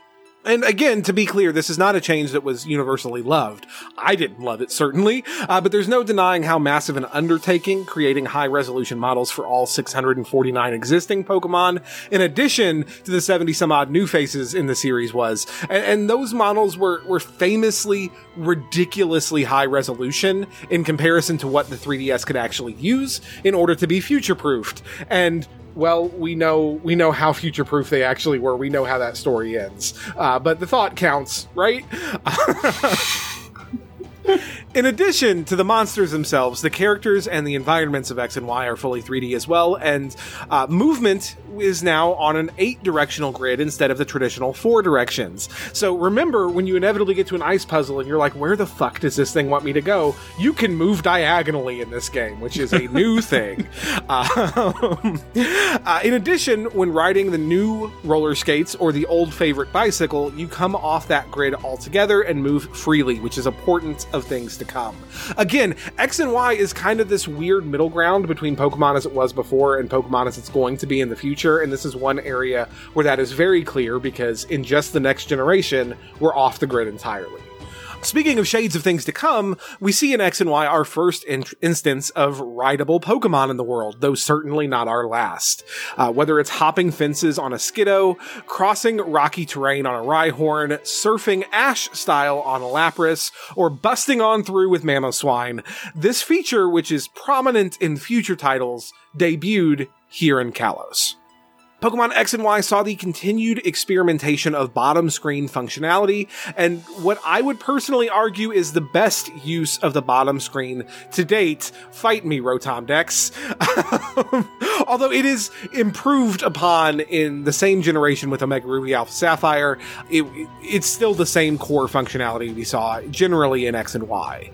And again, to be clear, this is not a change that was universally loved. I didn't love it, certainly, uh, but there's no denying how massive an undertaking creating high resolution models for all 649 existing Pokemon, in addition to the 70 some odd new faces in the series was. And, and those models were, were famously ridiculously high resolution in comparison to what the 3DS could actually use in order to be future proofed. And well, we know we know how future proof they actually were. We know how that story ends. Uh, but the thought counts, right? [LAUGHS] [LAUGHS] In addition to the monsters themselves, the characters and the environments of X and Y are fully 3D as well, and uh, movement is now on an eight directional grid instead of the traditional four directions. So remember, when you inevitably get to an ice puzzle and you're like, where the fuck does this thing want me to go? You can move diagonally in this game, which is a [LAUGHS] new thing. Um, uh, in addition, when riding the new roller skates or the old favorite bicycle, you come off that grid altogether and move freely, which is important of things to come. Again, X and Y is kind of this weird middle ground between Pokemon as it was before and Pokemon as it's going to be in the future, and this is one area where that is very clear because in just the next generation, we're off the grid entirely. Speaking of shades of things to come, we see in X and Y our first in- instance of rideable Pokemon in the world, though certainly not our last. Uh, whether it's hopping fences on a Skiddo, crossing rocky terrain on a Rhyhorn, surfing Ash style on a Lapras, or busting on through with Mamoswine, this feature, which is prominent in future titles, debuted here in Kalos. Pokemon X and Y saw the continued experimentation of bottom screen functionality, and what I would personally argue is the best use of the bottom screen to date. Fight me, Rotom Dex. [LAUGHS] Although it is improved upon in the same generation with Omega Ruby Alpha Sapphire, it, it's still the same core functionality we saw generally in X and Y.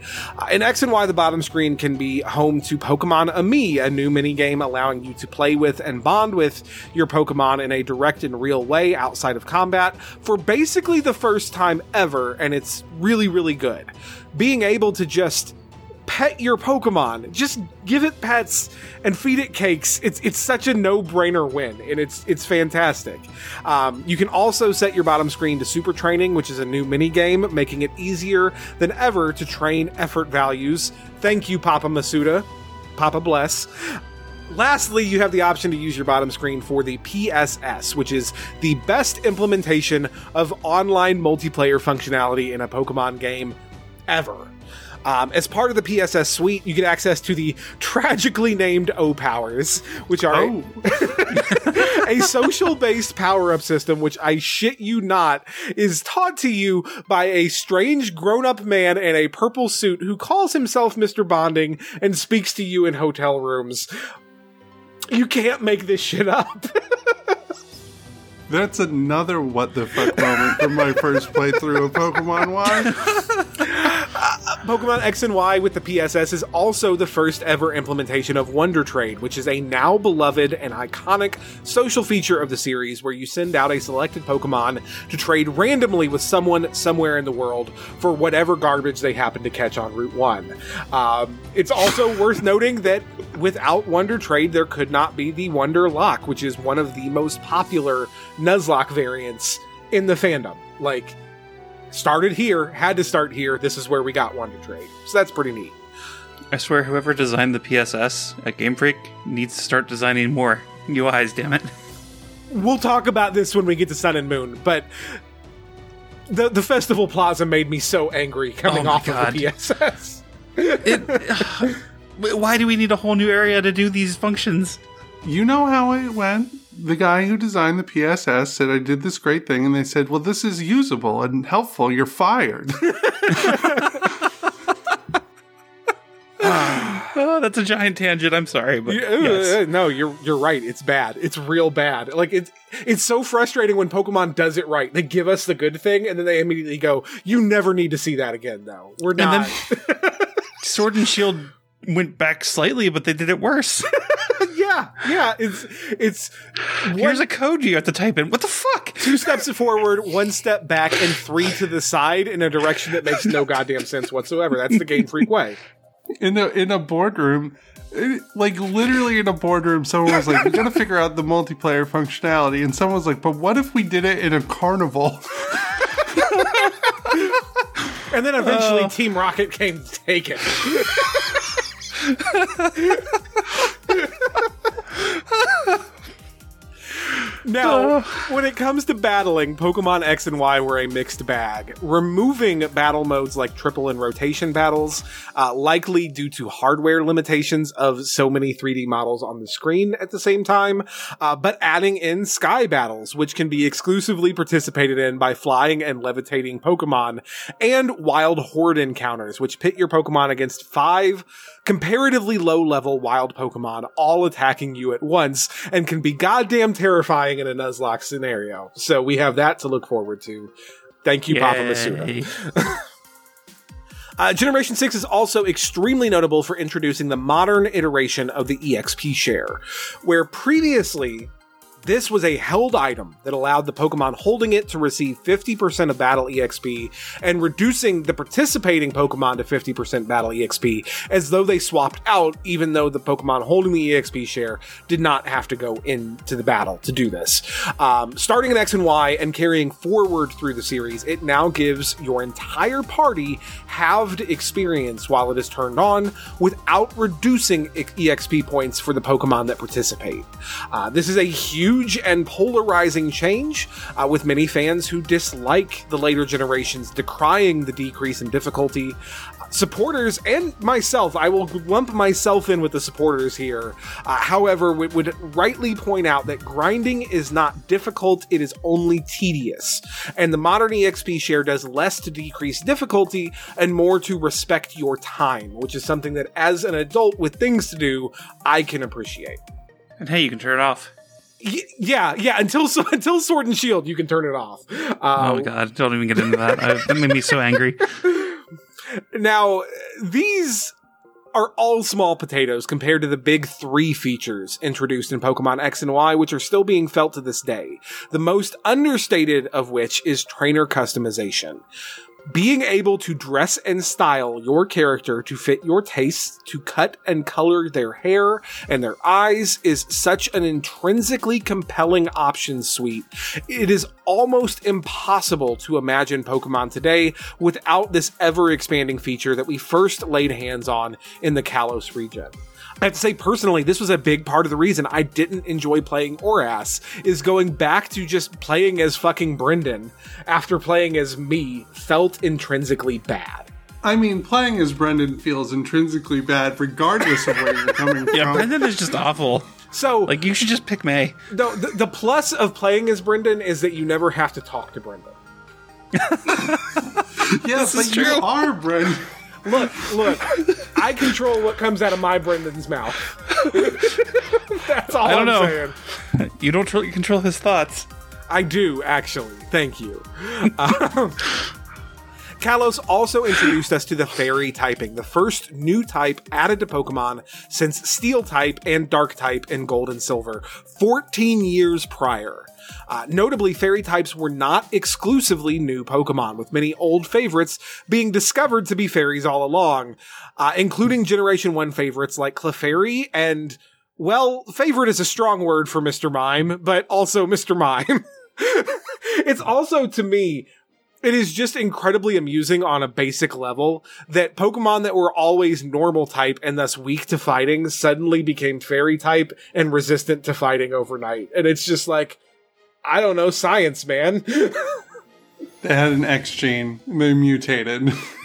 In X and Y, the bottom screen can be home to Pokemon Amie, a new minigame allowing you to play with and bond with your Pokemon in a direct and real way outside of combat for basically the first time ever, and it's really, really good. Being able to just pet your Pokemon, just give it pets and feed it cakes. It's it's such a no brainer win, and it's it's fantastic. Um, you can also set your bottom screen to Super Training, which is a new mini game, making it easier than ever to train effort values. Thank you, Papa Masuda. Papa bless. Lastly, you have the option to use your bottom screen for the PSS, which is the best implementation of online multiplayer functionality in a Pokemon game ever. Um, as part of the PSS suite, you get access to the [LAUGHS] tragically named O powers, which are Oh. [LAUGHS] a social based power up system, which I shit you not, is taught to you by a strange grown up man in a purple suit who calls himself Mr. Bonding and speaks to you in hotel rooms. You can't make this shit up. [LAUGHS] That's another what the fuck moment from my first playthrough of Pokemon Y. [LAUGHS] Pokemon X and Y with the PSS is also the first ever implementation of Wonder Trade, which is a now beloved and iconic social feature of the series where you send out a selected Pokemon to trade randomly with someone somewhere in the world for whatever garbage they happen to catch on Route 1. Um, it's also [LAUGHS] worth noting that without Wonder Trade, there could not be the Wonderlocke, which is one of the most popular Nuzlocke variants in the fandom. Like, started here, had to start here. This is where we got Wonder Trade. So that's pretty neat. I swear, whoever designed the PSS at Game Freak needs to start designing more UIs. Damn it! We'll talk about this when we get to Sun and Moon, but the the festival plaza made me so angry coming Oh my off of the PSS. It, [SIGHS] why do we need a whole new area to do these functions? You know how it went? The guy who designed the PSS said, I did this great thing, and they said, Well, this is usable and helpful. You're fired. [LAUGHS] Oh, that's a giant tangent. I'm sorry, but You- yes. uh, No, you're you're right. It's bad. It's real bad. Like it's it's so frustrating when Pokemon does it right. They give us the good thing, and then they immediately go, "You never need to see that again." Though we're And not. then [LAUGHS] Sword and Shield went back slightly, but they did it worse. [LAUGHS] yeah, yeah. It's it's Here's a code you have to type in. What the fuck? two steps forward, one step back, and three to the side in a direction that makes no goddamn sense whatsoever. That's the Game Freak way. in a in a boardroom, it- like literally in a boardroom, someone was like, "We got to figure out the multiplayer functionality," and someone was like, "But what if we did it in a carnival?" and then eventually uh. Team Rocket came to take it. [LAUGHS] Now, when it comes to battling, Pokemon X and Y were a mixed bag. Removing battle modes like triple and rotation battles, uh, likely due to hardware limitations of so many 3D models on the screen at the same time, uh, but adding in sky battles, which can be exclusively participated in by flying and levitating Pokemon, and wild horde encounters, which pit your Pokemon against five comparatively low level wild Pokemon all attacking you at once and can be goddamn terrifying in a Nuzlocke scenario. So we have that to look forward to. Thank you, Papa Masuda. [LAUGHS] Uh, Generation 6 is also extremely notable for introducing the modern iteration of the EXP share, where previously this was a held item that allowed the Pokemon holding it to receive 50% of battle EXP and reducing the participating Pokemon to 50% battle EXP as though they swapped out, even though the Pokemon holding the EXP share did not have to go into the battle to do this. Um, starting in X and Y and carrying forward through the series, it now gives your entire party halved experience while it is turned on without reducing EXP points for the Pokemon that participate. Uh, this is a huge and polarizing change, uh, with many fans who dislike the later generations decrying the decrease in difficulty. Supporters and myself, I will lump myself in with the supporters here. Uh, however, we would rightly point out that grinding is not difficult, it is only tedious. And the modern EXP share does less to decrease difficulty and more to respect your time, which is something that as an adult with things to do, I can appreciate. And hey, you can turn it off. Yeah, yeah. Until [LAUGHS] until Sword and Shield, you can turn it off. Uh, Oh god, don't even get into that. I, that made me so angry. [LAUGHS] Now, these are all small potatoes compared to the big three features introduced in Pokemon X and Y, which are still being felt to this day. The most understated of which is trainer customization. Being able to dress and style your character to fit your tastes, to cut and color their hair and their eyes is such an intrinsically compelling option suite. It is almost impossible to imagine Pokemon today without this ever expanding feature that we first laid hands on in the Kalos region. I have to say personally, this was a big part of the reason I didn't enjoy playing Oras, is going back to just playing as fucking Brendan after playing as me felt intrinsically bad. I mean, playing as Brendan feels intrinsically bad, regardless of where you're coming from. [LAUGHS] Yeah, from. Brendan is just awful. So, Like you should just pick May. the, the, the plus of playing as Brendan is that you never have to talk to Brendan. [LAUGHS] yes, but is you are Brendan. Look, look, I control what comes out of my Brendan's mouth. [LAUGHS] That's all I don't am know. saying. [LAUGHS] You don't tr- control his thoughts. I do, actually. Thank you. Um, Kalos also introduced us to the fairy typing, the first new type added to Pokemon since Steel type and Dark type in Gold and Silver, 14 years prior. Uh, notably, fairy types were not exclusively new Pokemon, with many old favorites being discovered to be fairies all along, uh, including Generation 1 favorites like Clefairy and, well, favorite is a strong word for Mr. Mime, but also Mr. Mime. [LAUGHS] it's also, to me, it is just incredibly amusing on a basic level that Pokemon that were always normal type and thus weak to fighting suddenly became fairy type and resistant to fighting overnight. And it's just like, I don't know, science, man. [LAUGHS] They had an X gene. They mutated. [LAUGHS]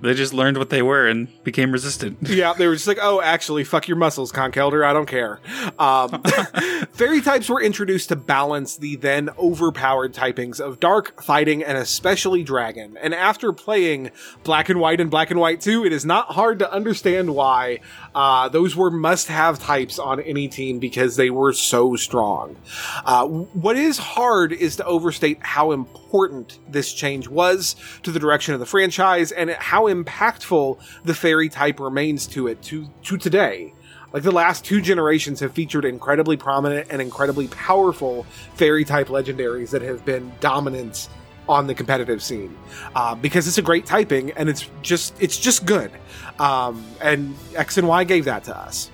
They just learned what they were and became resistant. [LAUGHS] yeah, they were just like, oh, actually, fuck your muscles, Conkeldurr. I don't care. Um, [LAUGHS] fairy types were introduced to balance the then overpowered typings of dark, fighting, and especially dragon. And after playing Black and White and Black and White 2, it is not hard to understand why uh, those were must have types on any team because they were so strong. Uh, what is hard is to overstate how important this change was to the direction of the franchise and how impactful the fairy type remains to it to, to today. Like the last two generations have featured incredibly prominent and incredibly powerful fairy type legendaries that have been dominant on the competitive scene. Uh, because it's a great typing and it's just it's just good. Um, and x and y gave that to us.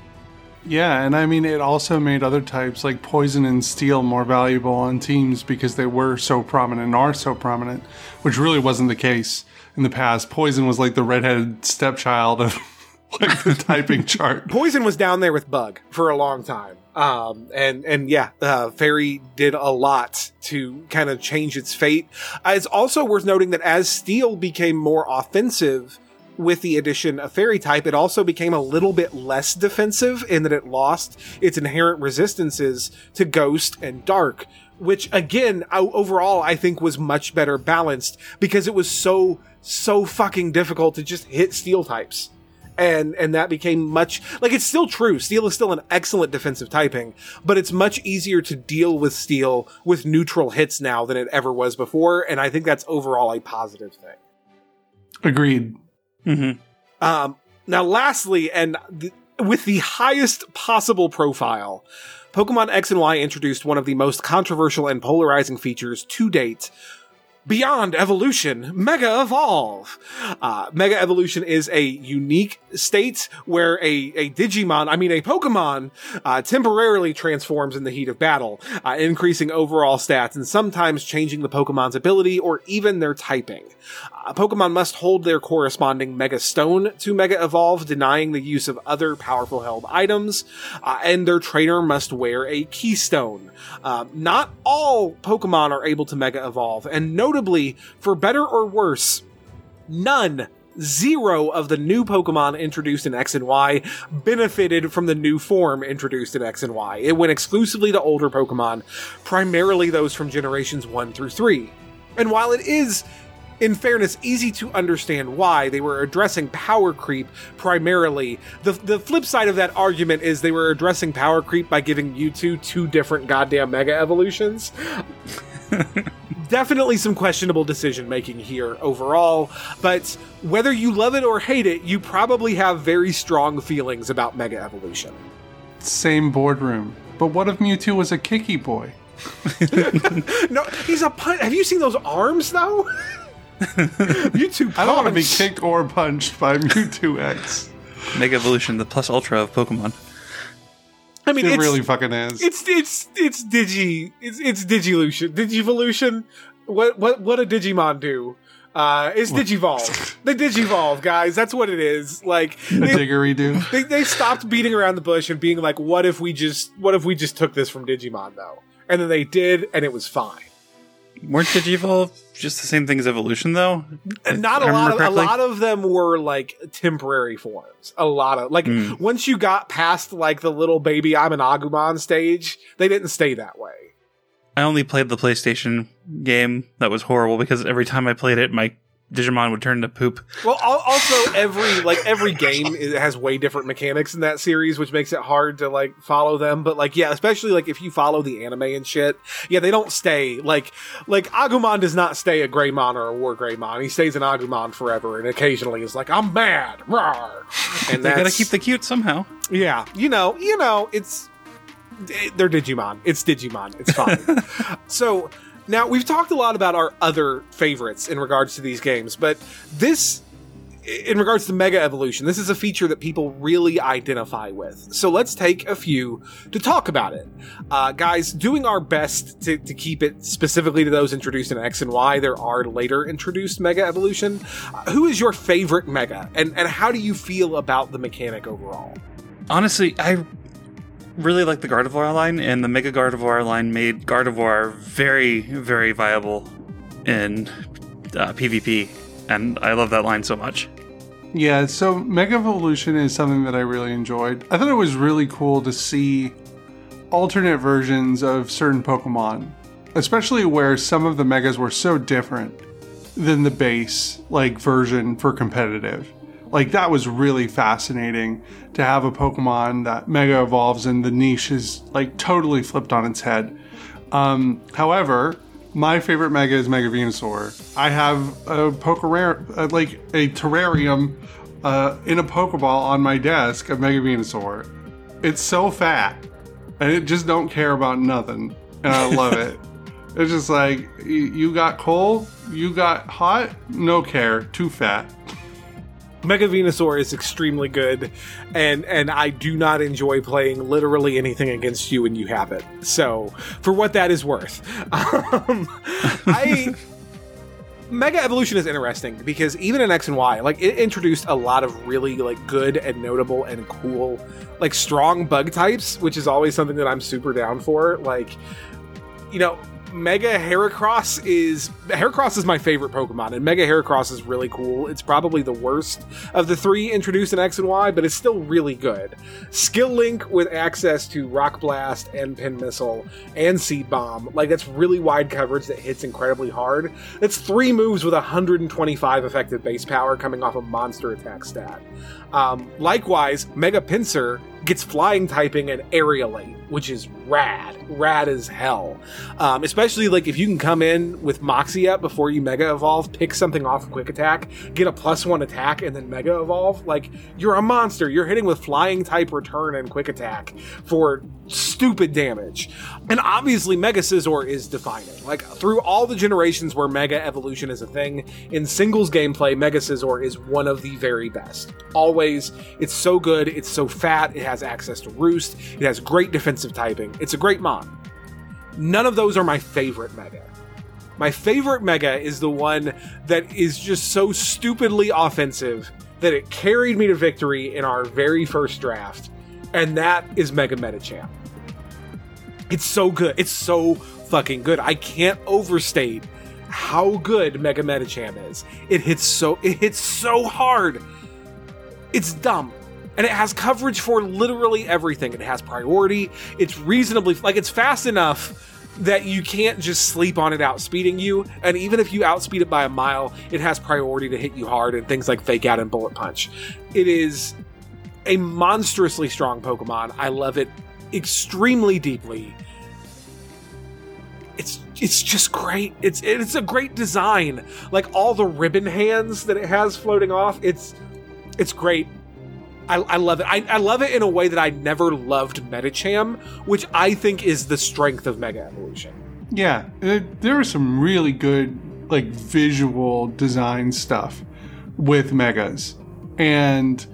Yeah, and I mean, it also made other types like poison and steel more valuable on teams because they were so prominent and are so prominent, which really wasn't the case in the past. Poison was like the redheaded stepchild of [LAUGHS] like the typing chart. [LAUGHS] Poison was down there with Bug for a long time. Um, and, and yeah, uh, Fairy did a lot to kind of change its fate. Uh, it's also worth noting that as Steel became more offensive with the addition of Fairy type, it also became a little bit less defensive in that it lost its inherent resistances to Ghost and Dark, which again, o- overall, I think was much better balanced because it was so, so fucking difficult to just hit Steel types and and that became much like it's still true steel is still an excellent defensive typing but it's much easier to deal with steel with neutral hits now than it ever was before and i think that's overall a positive thing Agreed. Mm-hmm. um now lastly and th- with the highest possible profile pokemon x and y introduced one of the most controversial and polarizing features to date Beyond Evolution, Mega Evolve. Uh, Mega Evolution is a unique state where a, a Digimon, I mean a Pokemon, uh, temporarily transforms in the heat of battle, uh, increasing overall stats and sometimes changing the Pokemon's ability or even their typing. Uh, Pokemon must hold their corresponding Mega Stone to Mega Evolve, denying the use of other powerful held items, uh, and their trainer must wear a Keystone. Uh, not all Pokemon are able to Mega Evolve, and notably, for better or worse, none zero of the new Pokemon introduced in X and Y benefited from the new form introduced in X and Y. It went exclusively to older Pokemon, primarily those from generations 1 through 3. And while it is in fairness, easy to understand why they were addressing power creep primarily. The, the flip side of that argument is they were addressing power creep by giving Mewtwo two different goddamn mega evolutions. [LAUGHS] Definitely some questionable decision making here overall, but whether you love it or hate it, you probably have very strong feelings about mega evolution. Same boardroom. But what if Mewtwo was a kicky boy? [LAUGHS] No, he's a pun- Have you seen those arms though? [LAUGHS] [LAUGHS] Mewtwo I don't want to be kicked or punched by [LAUGHS] Mewtwo X. Mega Evolution, the plus ultra of Pokemon. I mean, It it's, really fucking is. It's it's it's Digi it's it's Digilution. Digivolution. What what what a Digimon do? Uh it's Digivolve. [LAUGHS] they Digivolve, guys. That's what it is. Like a they, diggery-doo. they they stopped beating around the bush and being like, what if we just what if we just took this from Digimon though? And then they did, and it was fine. Weren't Digivolve just the same thing as Evolution, though? And not a lot of a lot of them were like temporary forms. A lot of like Mm. once you got past like the little baby I'm an Agumon stage, they didn't stay that way. I only played the PlayStation game that was horrible because every time I played it, my Digimon would turn to poop. Well, also every like every game has way different mechanics in that series, which makes it hard to like follow them. But like, yeah, especially like if you follow the anime and shit, yeah, they don't stay like like Agumon does not stay a Greymon or a War Greymon. He stays an Agumon forever, and occasionally is like, I'm mad, Rawr. and They gotta keep the cute somehow. yeah, you know, you know, it's they're Digimon. It's Digimon. It's fine. [LAUGHS] so now we've talked a lot about our other favorites in regards to these games, but this in regards to Mega Evolution, this is a feature that people really identify with. So let's take a few to talk about it. Uh, guys, doing our best to, to keep it specifically to those introduced in X and Y. There are later introduced Mega Evolution. Uh, who is your favorite Mega, and, and how do you feel about the mechanic overall? Honestly, I really like the Gardevoir line, and the Mega Gardevoir line made Gardevoir very, very viable in uh, PvP, and I love that line so much. Yeah, so Mega Evolution is something that I really enjoyed. I thought it was really cool to see alternate versions of certain Pokemon, especially where some of the Megas were so different than the base like version for competitive. Like that was really fascinating to have a Pokemon that Mega evolves and the niche is like totally flipped on its head. Um, however, my favorite Mega is Mega Venusaur. I have a Pokerare, uh, like a terrarium uh, in a Pokeball on my desk of Mega Venusaur. It's so fat, and it just don't care about nothing, and I love it. [LAUGHS] It's just like you got cold, you got hot, no care, too fat. Mega Venusaur is extremely good, and and I do not enjoy playing literally anything against you when you have it. So for what that is worth, [LAUGHS] um, I Mega Evolution is interesting because even in X and Y, like it introduced a lot of really like good and notable and cool, like strong bug types, which is always something that I'm super down for. Like, you know, Mega Heracross is Heracross is my favorite Pokemon, and Mega Heracross is really cool. It's probably the worst of the three introduced in X and Y, but it's still really good. Skill Link with access to Rock Blast and Pin Missile and Seed Bomb, like that's really wide coverage that hits incredibly hard. That's three moves with 125 effective base power coming off a monster attack stat. Um, likewise, Mega Pinsir gets flying typing and Aerilate, which is rad, rad as hell. Um, especially like if you can come in with Moxie up before you Mega Evolve, pick something off Quick Attack, get a plus one attack, and then Mega Evolve. Like you're a monster. You're hitting with flying type return and Quick Attack for stupid damage. And obviously, Mega Scizor is defining. Like through all the generations where Mega Evolution is a thing in singles gameplay, Mega Scizor is one of the very best. Always, it's so good. It's so fat. It has access to Roost. It has great defensive typing. It's a great mon. None of those are my favorite Mega. My favorite Mega is the one that is just so stupidly offensive that it carried me to victory in our very first draft, and that is Mega Medicham. It's so good. It's so fucking good. I can't overstate how good Mega Medicham is. It hits so it hits so hard. It's dumb. And it has coverage for literally everything. It has priority. It's reasonably like it's fast enough that you can't just sleep on it outspeeding you. And even if you outspeed it by a mile, it has priority to hit you hard and things like fake out and bullet punch. It is a monstrously strong Pokemon. I love it extremely deeply. It's it's just great. It's it's a great design. Like all the ribbon hands that it has floating off. It's it's great. I, I love it. I, I love it in a way that I never loved Medicham, which I think is the strength of Mega Evolution. Yeah, uh, there was some really good like visual design stuff with megas, and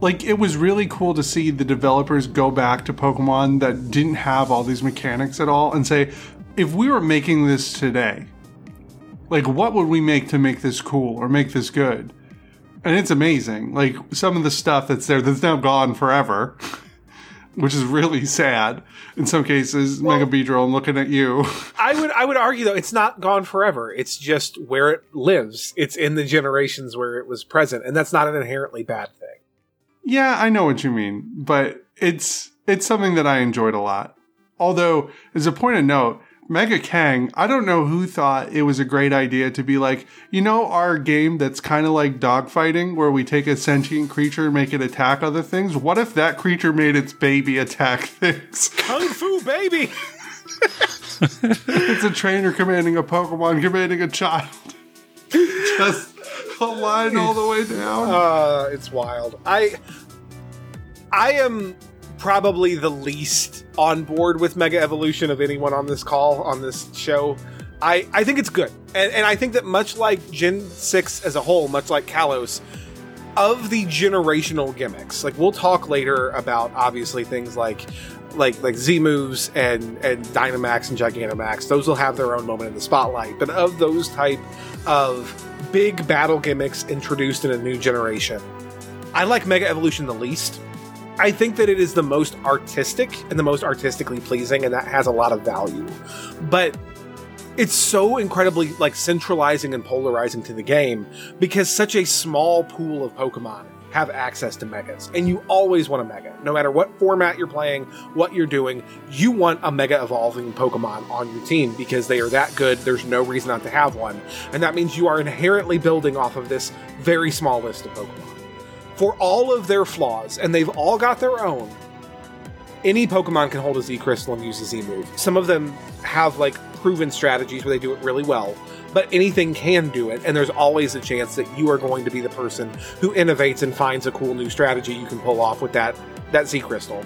like it was really cool to see the developers go back to Pokemon that didn't have all these mechanics at all and say, if we were making this today, like what would we make to make this cool or make this good? And it's amazing. Like some of the stuff that's there that's now gone forever. [LAUGHS] Which is really sad in some cases. Well- Mega Beedrill, I'm looking at you. [LAUGHS] I would I would argue though it's not gone forever. It's just where it lives. It's in the generations where it was present, and that's not an inherently bad thing. Yeah, I know what you mean, but it's it's something that I enjoyed a lot. Although, as a point of note, Mega Kang, I don't know who thought it was a great idea to be like, you know, our game that's kind of like dogfighting, where we take a sentient creature and make it attack other things. What if that creature made its baby attack [LAUGHS] things? Kung Fu baby. [LAUGHS] it's a trainer commanding a Pokemon commanding a child. [LAUGHS] Just a line all the way down. Uh, it's wild. I I am probably the least on board with Mega Evolution of anyone on this call on this show. I, I think it's good. And, and I think that much like Gen 6 as a whole, much like Kalos, of the generational gimmicks, like we'll talk later about obviously things like like like Z moves and and Dynamax and Gigantamax, those will have their own moment in the spotlight. But of those type of big battle gimmicks introduced in a new generation, I like Mega Evolution the least. I think that it is the most artistic and the most artistically pleasing, and that has a lot of value. But it's so incredibly like centralizing and polarizing to the game because such a small pool of Pokemon have access to megas, and you always want a mega. No matter what format you're playing, what you're doing, you want a mega evolving Pokemon on your team because they are that good. There's no reason not to have one, and that means you are inherently building off of this very small list of Pokemon for all of their flaws, and they've all got their own. Any Pokemon can hold a Z Crystal and use a Z move. Some of them have like proven strategies where they do it really well, but anything can do it, and there's always a chance that you are going to be the person who innovates and finds a cool new strategy you can pull off with that that Z Crystal.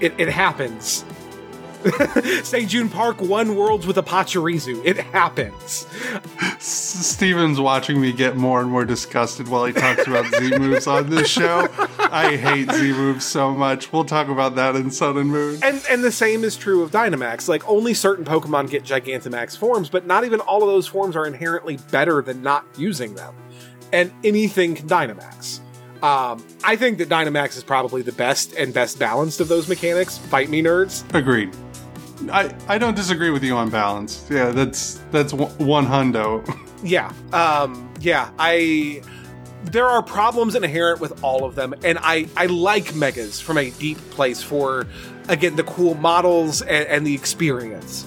It, it happens. [LAUGHS] Sejun Park won worlds with a Pachirisu. It happens. Steven's watching me get more and more disgusted while he talks about [LAUGHS] Z moves on this show. I hate Z moves so much. We'll talk about that in Sun and Moon. And and the same is true of Dynamax. Like only certain Pokemon get Gigantamax forms, but not even all of those forms are inherently better than not using them. And anything can Dynamax. Um, I think that Dynamax is probably the best and best balanced of those mechanics. Fight me, nerds. Agreed. I, I don't disagree with you on balance. Yeah, that's that's one hundo. [LAUGHS] Yeah. Um, yeah. I. There are problems inherent with all of them, and I, I like megas from a deep place for, again, the cool models and, and the experience.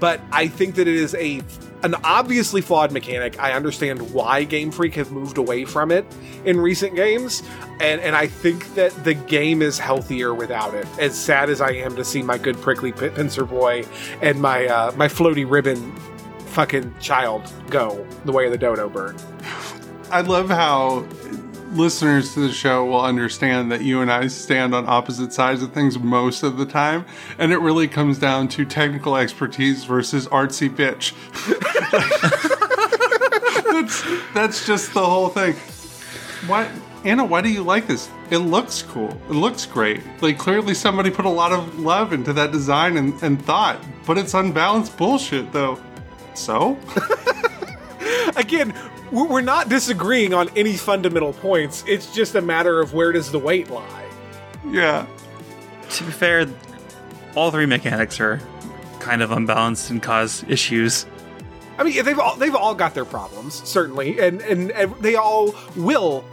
But I think that it is a an obviously flawed mechanic. I understand why Game Freak have moved away from it in recent games, and and I think that the game is healthier without it. As sad as I am to see my good prickly pin- pincer boy and my uh, my floaty ribbon fucking child go the way of the dodo bird. I love how listeners to the show will understand that you and I stand on opposite sides of things most of the time, and it really comes down to technical expertise versus artsy bitch. [LAUGHS] that's that's just the whole thing. Why, Anna? Why do you like this? It looks cool. It looks great. Like clearly somebody put a lot of love into that design and, and thought, but it's unbalanced bullshit though. So. [LAUGHS] Again, we're not disagreeing on any fundamental points. It's just a matter of where does the weight lie. Yeah. To be fair, all three mechanics are kind of unbalanced and cause issues. I mean, they've all they've all got their problems, certainly, and and, and they all will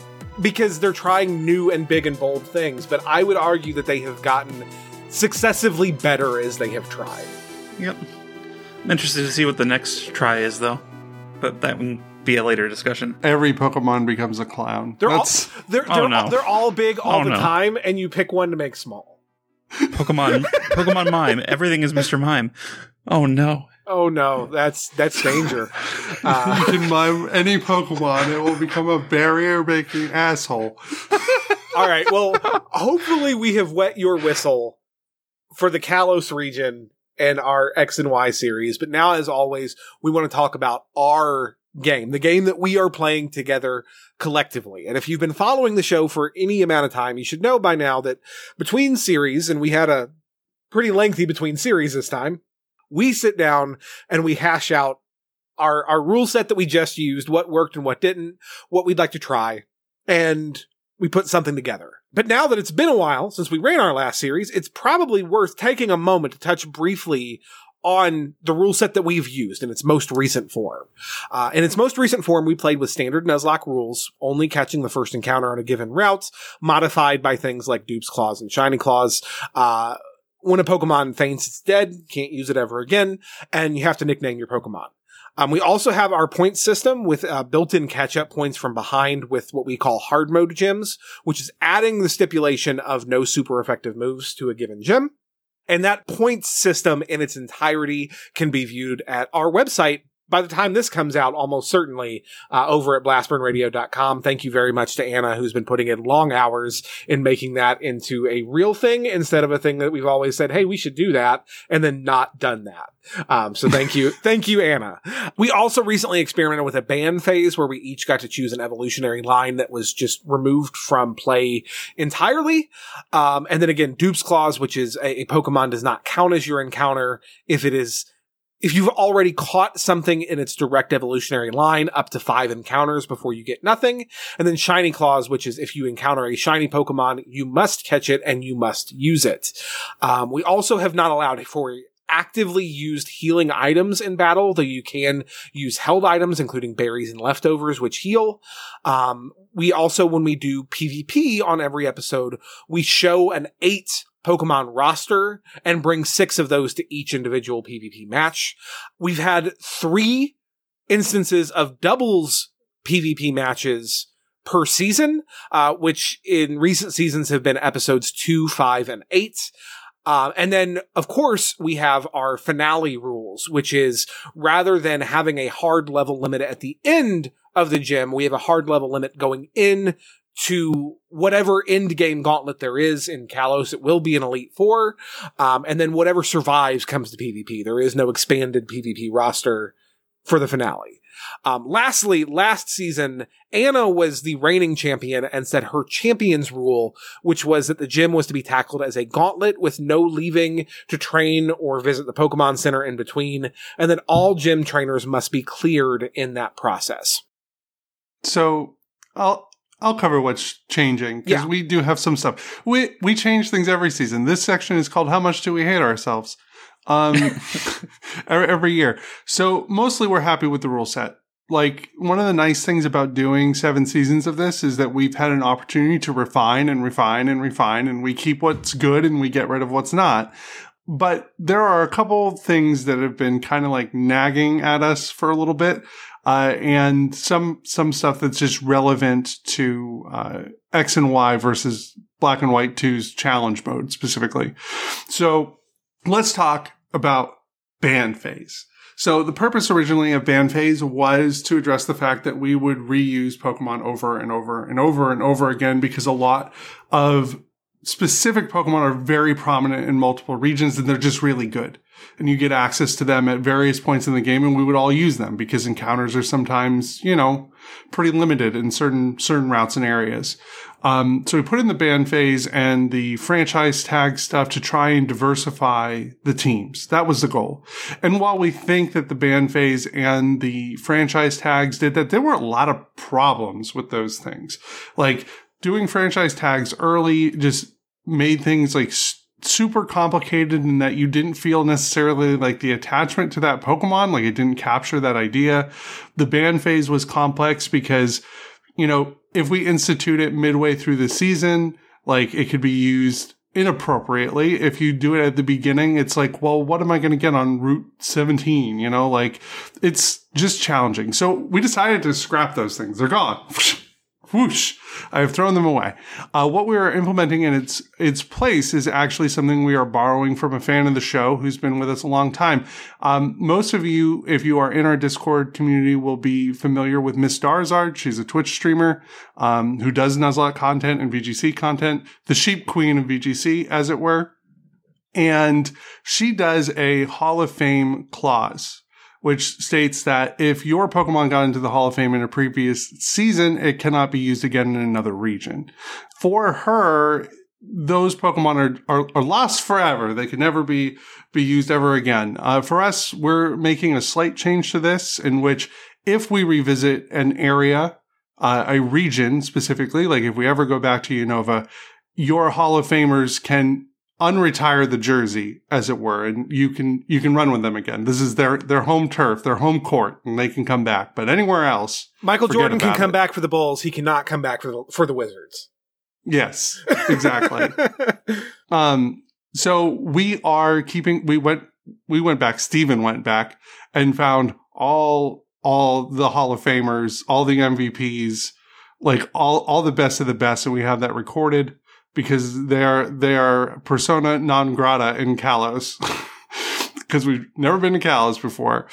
because they're trying new and big and bold things. But I would argue that they have gotten successively better as they have tried. Yep. I'm interested to see what the next try is, though. But that will be a later discussion. Every Pokemon becomes a clown. They're That's all they're Oh, they're, no. all, they're all big all Oh, the no. time, and you pick one to make small. Pokemon, [LAUGHS] Pokemon Mime. Everything is Mr. Mime. Oh no. Oh no, that's that's danger. Uh, [LAUGHS] you can mime any Pokemon, it will become a barrier making asshole. [LAUGHS] all right, well, hopefully we have wet your whistle for the Kalos region and our X and Y series. But now, as always, we want to talk about our game, the game that we are playing together collectively. And if you've been following the show for any amount of time, you should know by now that between series, and we had a pretty lengthy between series this time, we sit down and we hash out our, our rule set that we just used, what worked and what didn't, what we'd like to try, and we put something together. But now that it's been a while since we ran our last series, it's probably worth taking a moment to touch briefly on the rule set that we've used in its most recent form. Uh, in its most recent form, we played with standard Nuzlocke rules, only catching the first encounter on a given route, modified by things like Dupe's Clause and Shiny Clause. Uh, when a Pokemon faints it's dead, can't use it ever again, and you have to nickname your Pokemon. Um, we also have our point system with uh, built-in catch-up points from behind with what we call hard mode gyms, which is adding the stipulation of no super effective moves to a given gym. And that points system in its entirety can be viewed at our website by the time this comes out, almost certainly uh, over at blastburnradio.com. Thank you very much to Anna, who's been putting in long hours in making that into a real thing instead of a thing that we've always said, hey, we should do that, and then not done that. Um, so thank you. [LAUGHS] thank you, Anna. We also recently experimented with a ban phase where we each got to choose an evolutionary line that was just removed from play entirely. Um, and then again, Dupe's Clause, which is a, a Pokemon does not count as your encounter if it is if you've already caught something in its direct evolutionary line up to five encounters before you get nothing. And then Shiny Clause, which is if you encounter a shiny Pokemon, you must catch it and you must use it. Um, we also have not allowed for actively used healing items in battle, though you can use held items, including berries and leftovers, which heal. Um, we also, when we do PvP on every episode, we show an eight Pokemon roster and bring six of those to each individual PvP match. We've had three instances of doubles PvP matches per season, uh, which in recent seasons have been episodes two, five, and eight. Uh, and then, of course, we have our finale rules, which is rather than having a hard level limit at the end of the gym, we have a hard level limit going in to whatever end game gauntlet there is in Kalos. It will be an Elite Four. Um, and then whatever survives comes to PvP. There is no expanded PvP roster for the finale. Um, lastly, last season, Anna was the reigning champion and said her champion's rule, which was that the gym was to be tackled as a gauntlet with no leaving to train or visit the Pokemon Center in between, and that all gym trainers must be cleared in that process. So I'll I'll cover what's changing because Yeah. we do have some stuff. We we change things every season. This section is called "How much do we hate ourselves?" Um, [LAUGHS] every, year. So mostly we're happy with the rule set. Like one of the nice things about doing seven seasons of this is that we've had an opportunity to refine and refine and refine, and we keep what's good and we get rid of what's not. But there are a couple things that have been kind of like nagging at us for a little bit uh, and some some stuff that's just relevant to uh, X and Y versus Black and White 2's challenge mode specifically. So let's talk about ban phase. So the purpose originally of ban phase was to address the fact that we would reuse Pokemon over and over and over and over again because a lot of specific Pokemon are very prominent in multiple regions and they're just really good. And you get access to them at various points in the game and we would all use them because encounters are sometimes, you know, pretty limited in certain, certain routes and areas. Um, so we put in the ban phase and the franchise tag stuff to try and diversify the teams. That was the goal. And while we think that the ban phase and the franchise tags did that, there were a lot of problems with those things. Like doing franchise tags early just made things like s- super complicated in that you didn't feel necessarily like the attachment to that Pokemon. Like it didn't capture that idea. The ban phase was complex because, you know, if we institute it midway through the season, like it could be used inappropriately. If you do it at the beginning, it's like, well, what am I going to get on Route 17? You know, like it's just challenging. So we decided to scrap those things. They're gone. [LAUGHS] Whoosh. I have thrown them away. Uh, what we are implementing in its its place is actually something we are borrowing from a fan of the show who's been with us a long time. Um, most of you, if you are in our Discord community, will be familiar with Miss Darizard. She's a Twitch streamer um, who does Nuzlocke content and VGC content, the sheep queen of VGC, as it were. And she does a Hall of Fame clause which states that if your Pokemon got into the Hall of Fame in a previous season, it cannot be used again in another region. For her, those Pokemon are, are, are lost forever. They can never be, be used ever again. Uh, for us, we're making a slight change to this in which if we revisit an area, uh, a region specifically, like if we ever go back to Unova, your Hall of Famers can unretire the jersey, as it were, and you can you can run with them again. This is their their home turf, their home court, and they can come back. But anywhere else, Michael Jordan can come it. back for the Bulls. He cannot come back for the, for the Wizards. yes, exactly. [LAUGHS] um, so we are keeping. We went we went back. Steven went back and found all all the Hall of Famers, all the MVPs, like all all the best of the best, and we have that recorded because they are they are persona non grata in Kalos [LAUGHS] because we've never been to Kalos before.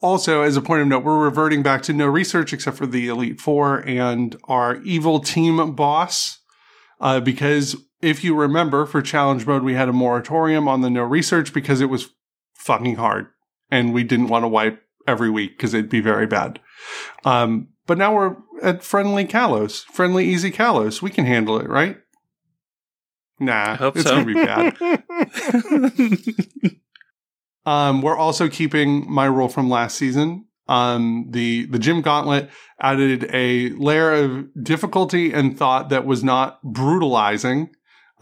Also, as a point of note, we're reverting back to no research except for the Elite Four and our evil team boss. Uh, because if you remember, for challenge mode, we had a moratorium on the no research because it was fucking hard and we didn't want to wipe every week because it'd be very bad. Um, but now we're at friendly Kalos, friendly easy Kalos. We can handle it, right? Nah, I hope it's so. gonna be bad. [LAUGHS] Um, we're also keeping my rule from last season. Um, the the gym gauntlet added a layer of difficulty and thought that was not brutalizing,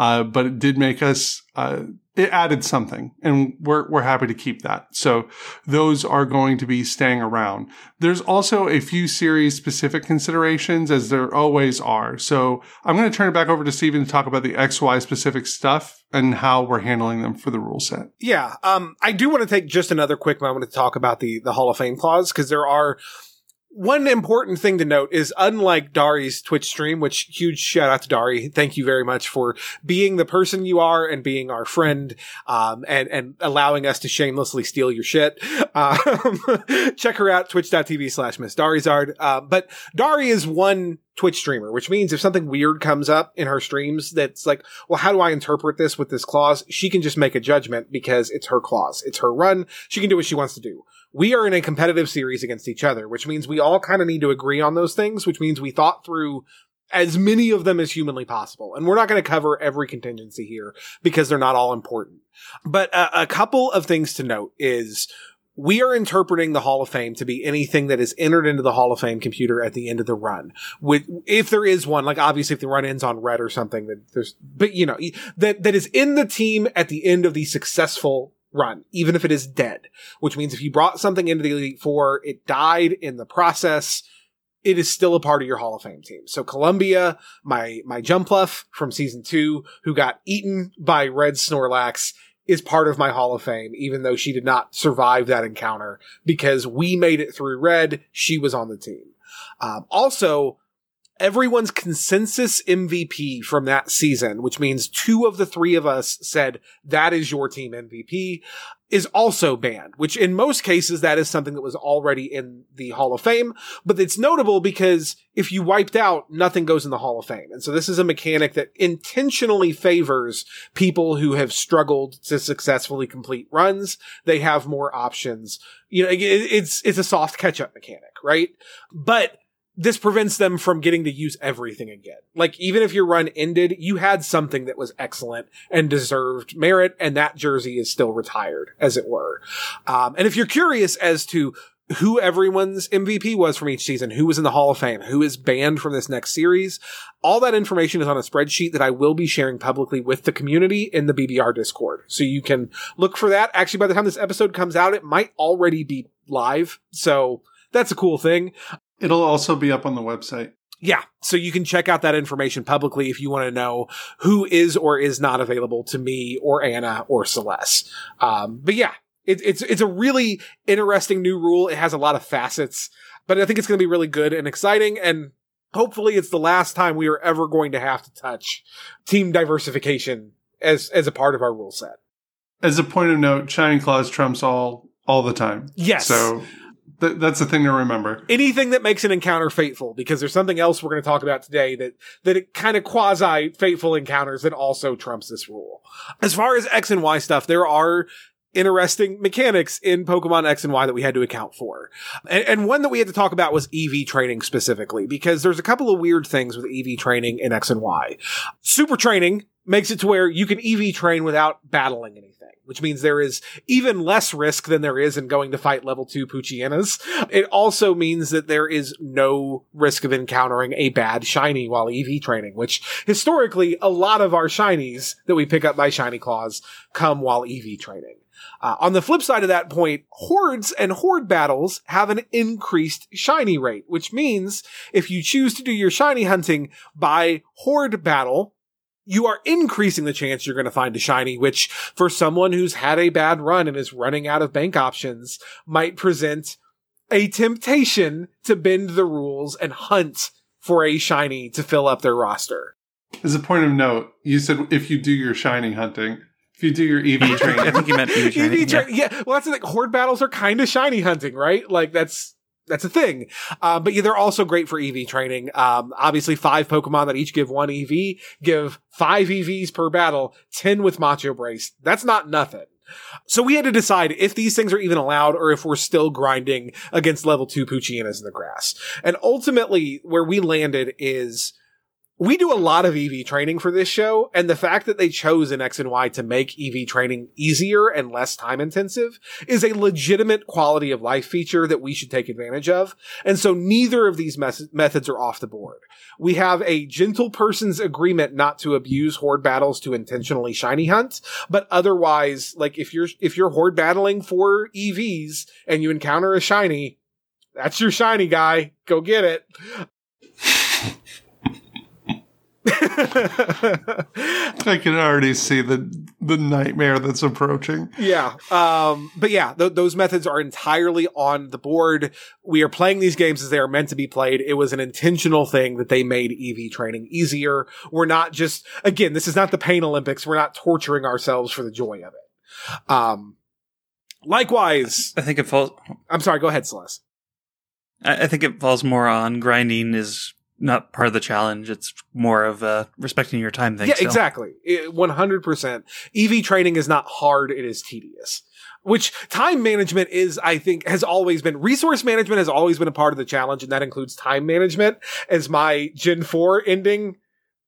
uh, but it did make us. Uh, it added something, and we're we're happy to keep that. So those are going to be staying around. There's also a few series specific considerations, as there always are. So I'm going to turn it back over to Steven to talk about the XY specific stuff and how we're handling them for the rule set. Yeah, um, I do want to take just another quick moment to talk about the the Hall of Fame clause because there are one important thing to note is unlike Dari's Twitch stream, which huge shout out to Dari. Thank you very much for being the person you are and being our friend, um, and, and allowing us to shamelessly steal your shit. [LAUGHS] Um, [LAUGHS] check her out, twitch.tv slash Miss Darizard. Uh, but Dari is one Twitch streamer, which means if something weird comes up in her streams that's like, well, how do I interpret this with this clause? She can just make a judgment because it's her clause. It's her run. She can do what she wants to do. We are in a competitive series against each other, which means we all kind of need to agree on those things, which means we thought through as many of them as humanly possible. And we're not going to cover every contingency here because they're not all important. But a, a couple of things to note is we are interpreting the Hall of Fame to be anything that is entered into the Hall of Fame computer at the end of the run. With, if there is one, like obviously if the run ends on red or something that there's, but you know, that, that is in the team at the end of the successful run, even if it is dead, which means if you brought something into the Elite Four, it died in the process. It is still a part of your Hall of Fame team. So Columbia, my, my Jumpluff from season two, who got eaten by Red Snorlax, is part of my Hall of Fame, even though she did not survive that encounter because we made it through red. She was on the team. Um, also, everyone's consensus MVP from that season, which means two of the three of us said that is your team MVP, is also banned, which in most cases that is something that was already in the Hall of Fame, but it's notable because if you wiped out, nothing goes in the Hall of Fame. And so this is a mechanic that intentionally favors people who have struggled to successfully complete runs. They have more options. You know, it's, it's a soft catch up mechanic, right? But this prevents them from getting to use everything again. Like, even if your run ended, you had something that was excellent and deserved merit, and that jersey is still retired, as it were. Um, and if you're curious as to who everyone's MVP was from each season, who was in the Hall of Fame, who is banned from this next series, all that information is on a spreadsheet that I will be sharing publicly with the community in the BBR Discord. So you can look for that. Actually, by the time this episode comes out, it might already be live. So, that's a cool thing. It'll also be up on the website. Yeah. So you can check out that information publicly if you want to know who is or is not available to me or Anna or Celeste. Um, but yeah, it, it's, it's a really interesting new rule. It has a lot of facets, but I think it's going to be really good and exciting. And hopefully it's the last time we are ever going to have to touch team diversification as, as a part of our rule set. As a point of note, Shiny Clause trumps all, all the time. Yes. So Th- that's the thing to remember. Anything that makes an encounter fateful, because there's something else we're going to talk about today that that it kind of quasi fateful encounters that also trumps this rule. As far as X and Y stuff, there are interesting mechanics in Pokemon X and Y that we had to account for. And, and, one that we had to talk about was EV training specifically, because there's a couple of weird things with EV training in X and Y. Super training makes it to where you can EV train without battling anything which means there is even less risk than there is in going to fight level two Poochyenas. It also means that there is no risk of encountering a bad shiny while EV training, which historically a lot of our shinies that we pick up by Shiny Clause come while EV training. Uh, on the flip side of that point, hordes and horde battles have an increased shiny rate, which means if you choose to do your shiny hunting by horde battle, you are increasing the chance you're going to find a shiny, which for someone who's had a bad run and is running out of bank options might present a temptation to bend the rules and hunt for a shiny to fill up their roster. As a point of note, you said if you do your shiny hunting, if you do your EV training. [LAUGHS] I think you meant EV training. EV tra- yeah. yeah. well, that's the thing. Horde battles are kind of shiny hunting, right? Like that's that's a thing. Uh, but yeah, they're also great for EV training. Um, obviously five Pokemon that each give one EV, give five EVs per battle, 10 with Macho Brace. That's not nothing. So we had to decide if these things are even allowed or if we're still grinding against level two Poochyenas in the grass. And ultimately where we landed is we do a lot of EV training for this show, and the fact that they chose an X and Y to make EV training easier and less time intensive is a legitimate quality of life feature that we should take advantage of. And so neither of these mes- methods are off the board. We have a gentle person's agreement not to abuse horde battles to intentionally shiny hunt, but otherwise, like if you're, if you're horde battling for EVs and you encounter a shiny, that's your shiny guy. Go get it. [LAUGHS] I can already see the the nightmare that's approaching. Yeah. Um, but yeah, th- those methods are entirely on the board. We are playing these games as they are meant to be played. It was an intentional thing that they made EV training easier. We're not just, again, this is not the pain Olympics. We're not torturing ourselves for the joy of it. Um, likewise. I think it falls. I'm sorry. Go ahead, Celeste. I think it falls more on grinding is not part of the challenge. It's more of a respecting your time thing. Yeah, still. exactly. One hundred percent. EV training is not hard; it is tedious. Which time management is, I think, has always been. Resource management has always been a part of the challenge, and that includes time management. As my Gen Four ending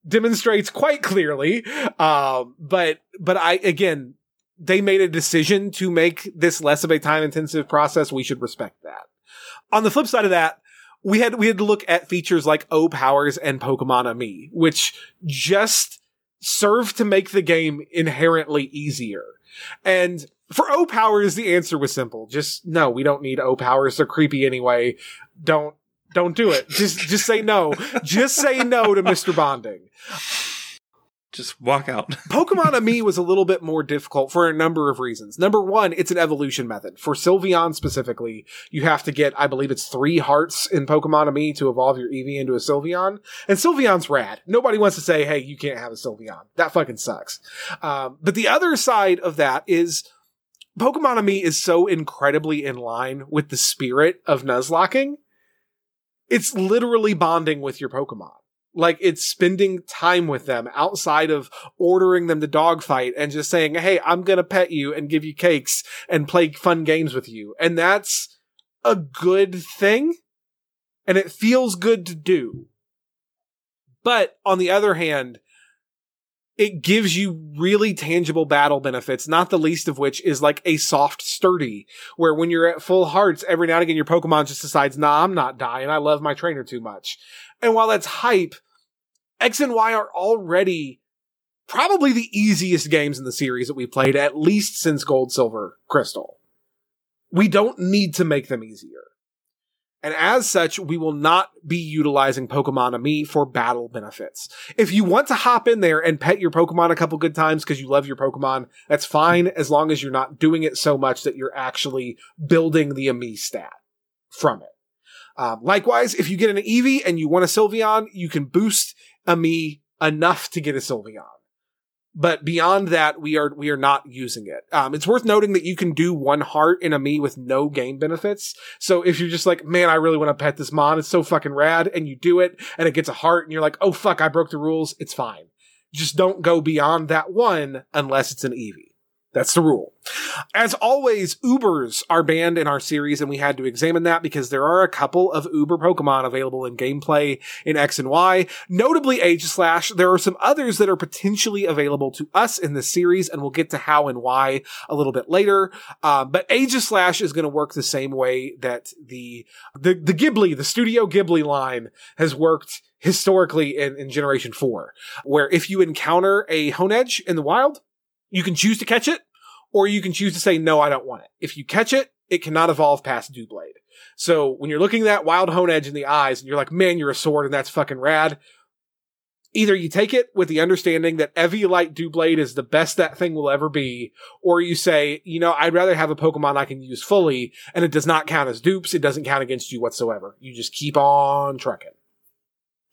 demonstrates quite clearly. Um, but but I again, they made a decision to make this less of a time intensive process. We should respect that. On the flip side of that, we had we had to look at features like O powers and Pokemon Amie, which just serve to make the game inherently easier. And for O powers, the answer was simple. Just no, we don't need O powers. They're creepy anyway. Don't don't do it. Just just say no. [LAUGHS] just say no to Mr. Bonding. Just walk out. [LAUGHS] Pokemon Amie was a little bit more difficult for a number of reasons. Number one, it's an evolution method. For Sylveon specifically, you have to get, I believe it's three hearts in Pokemon Amie to evolve your Eevee into a Sylveon. And Sylveon's rad. Nobody wants to say, hey, you can't have a Sylveon. That fucking sucks. Um, but the other side of that is Pokemon Amie is so incredibly in line with the spirit of Nuzlocking. It's literally bonding with your Pokemon. Like it's spending time with them outside of ordering them to dogfight and just saying, Hey, I'm going to pet you and give you cakes and play fun games with you. And that's a good thing. And it feels good to do. But on the other hand, it gives you really tangible battle benefits, not the least of which is like a soft sturdy, where when you're at full hearts, every now and again your Pokemon just decides, nah, I'm not dying. I love my trainer too much. And while that's hype, X and Y are already probably the easiest games in the series that we played, at least since Gold, Silver, Crystal. We don't need to make them easier. And as such, we will not be utilizing Pokemon Amie for battle benefits. If you want to hop in there and pet your Pokemon a couple good times because you love your Pokemon, that's fine as long as you're not doing it so much that you're actually building the Amie stat from it. Um, likewise, if you get an Eevee and you want a Sylveon, you can boost Amie enough to get a Sylveon. But beyond that, we are we are not using it. Um, it's worth noting that you can do one heart in Amie with no game benefits. So if you're just like, man, I really want to pet this mon, it's so fucking rad, and you do it, and it gets a heart, and you're like, oh fuck, I broke the rules. It's fine. Just don't go beyond that one unless it's an Eevee. That's the rule. As always, Ubers are banned in our series, and we had to examine that because there are a couple of Uber Pokemon available in gameplay in X and Y. Notably, Aegislash. There are some others that are potentially available to us in this series, and we'll get to how and why a little bit later. Uh, but Aegislash is going to work the same way that the, the the Ghibli, the Studio Ghibli line, has worked historically in, in Generation Four, where if you encounter a Honedge in the wild, you can choose to catch it, or you can choose to say, no, I don't want it. If you catch it, it cannot evolve past Doublade. So when you're looking at that wild Honedge in the eyes and you're like, man, you're a sword and that's fucking rad. Either you take it with the understanding that Eviolite Doublade is the best that thing will ever be, or you say, you know, I'd rather have a Pokemon I can use fully, and it does not count as dupes, it doesn't count against you whatsoever. You just keep on trucking.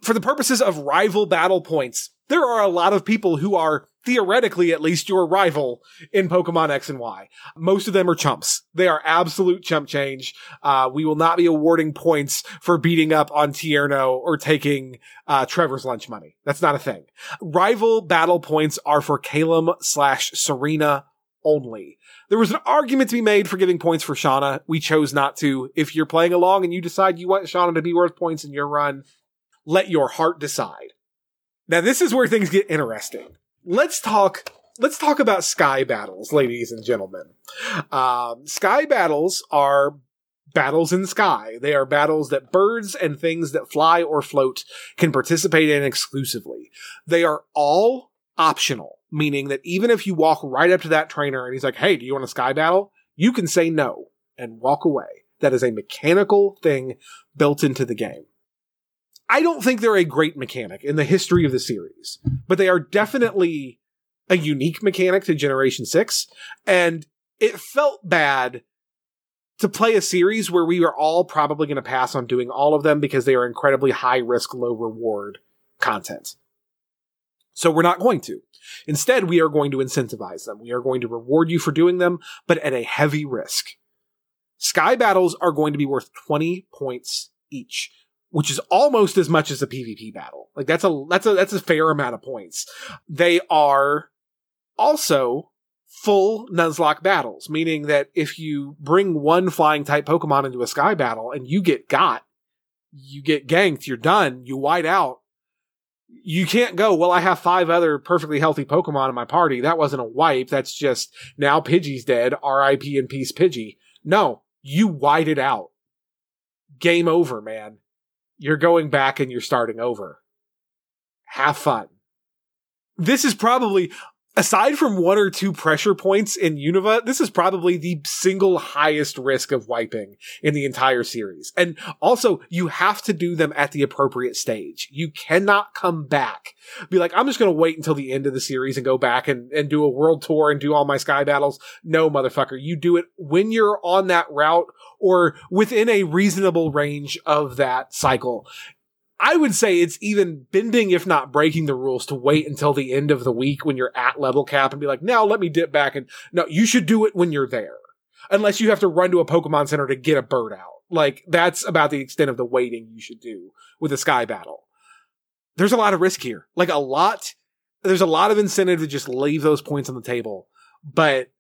For the purposes of rival battle points, there are a lot of people who are theoretically at least your rival in Pokemon X and Y. Most of them are chumps. They are absolute chump change. Uh, we will not be awarding points for beating up on Tierno or taking uh, Trevor's lunch money. That's not a thing. Rival battle points are for Calem slash Serena only. There was an argument to be made for giving points for Shauna. We chose not to. If you're playing along and you decide you want Shauna to be worth points in your run, let your heart decide. Now, this is where things get interesting. Let's talk. Let's talk about sky battles, ladies and gentlemen. Um, sky battles are battles in the sky. They are battles that birds and things that fly or float can participate in exclusively. They are all optional, meaning that even if you walk right up to that trainer and he's like, Hey, do you want a sky battle? You can say no and walk away. That is a mechanical thing built into the game. I don't think they're a great mechanic in the history of the series, but they are definitely a unique mechanic to Generation 6. And it felt bad to play a series where we are all probably going to pass on doing all of them because they are incredibly high risk, low reward content. So we're not going to. Instead, we are going to incentivize them. We are going to reward you for doing them, but at a heavy risk. Sky battles are going to be worth 20 points each which is almost as much as a PvP battle. Like that's a that's a that's a fair amount of points. They are also full Nuzlocke battles, meaning that if you bring one flying type Pokemon into a sky battle and you get got, you get ganked, you're done, you white out. You can't go, well, I have five other perfectly healthy Pokemon in my party. That wasn't a wipe. That's just now Pidgey's dead. RIP and peace Pidgey. No, you white it out. Game over, man. You're going back and you're starting over. Have fun. This is probably aside from one or two pressure points in Unova, this is probably the single highest risk of wiping in the entire series. And also, you have to do them at the appropriate stage. You cannot come back. Be like, I'm just going to wait until the end of the series and go back and, and do a world tour and do all my sky battles. No, motherfucker. You do it when you're on that route or within a reasonable range of that cycle. I would say it's even bending, if not breaking the rules to wait until the end of the week when you're at level cap and be like, now let me dip back and no, you should do it when you're there. Unless you have to run to a Pokemon Center to get a bird out. Like that's about the extent of the waiting you should do with a sky battle. There's a lot of risk here. Like a lot, there's a lot of incentive to just leave those points on the table. But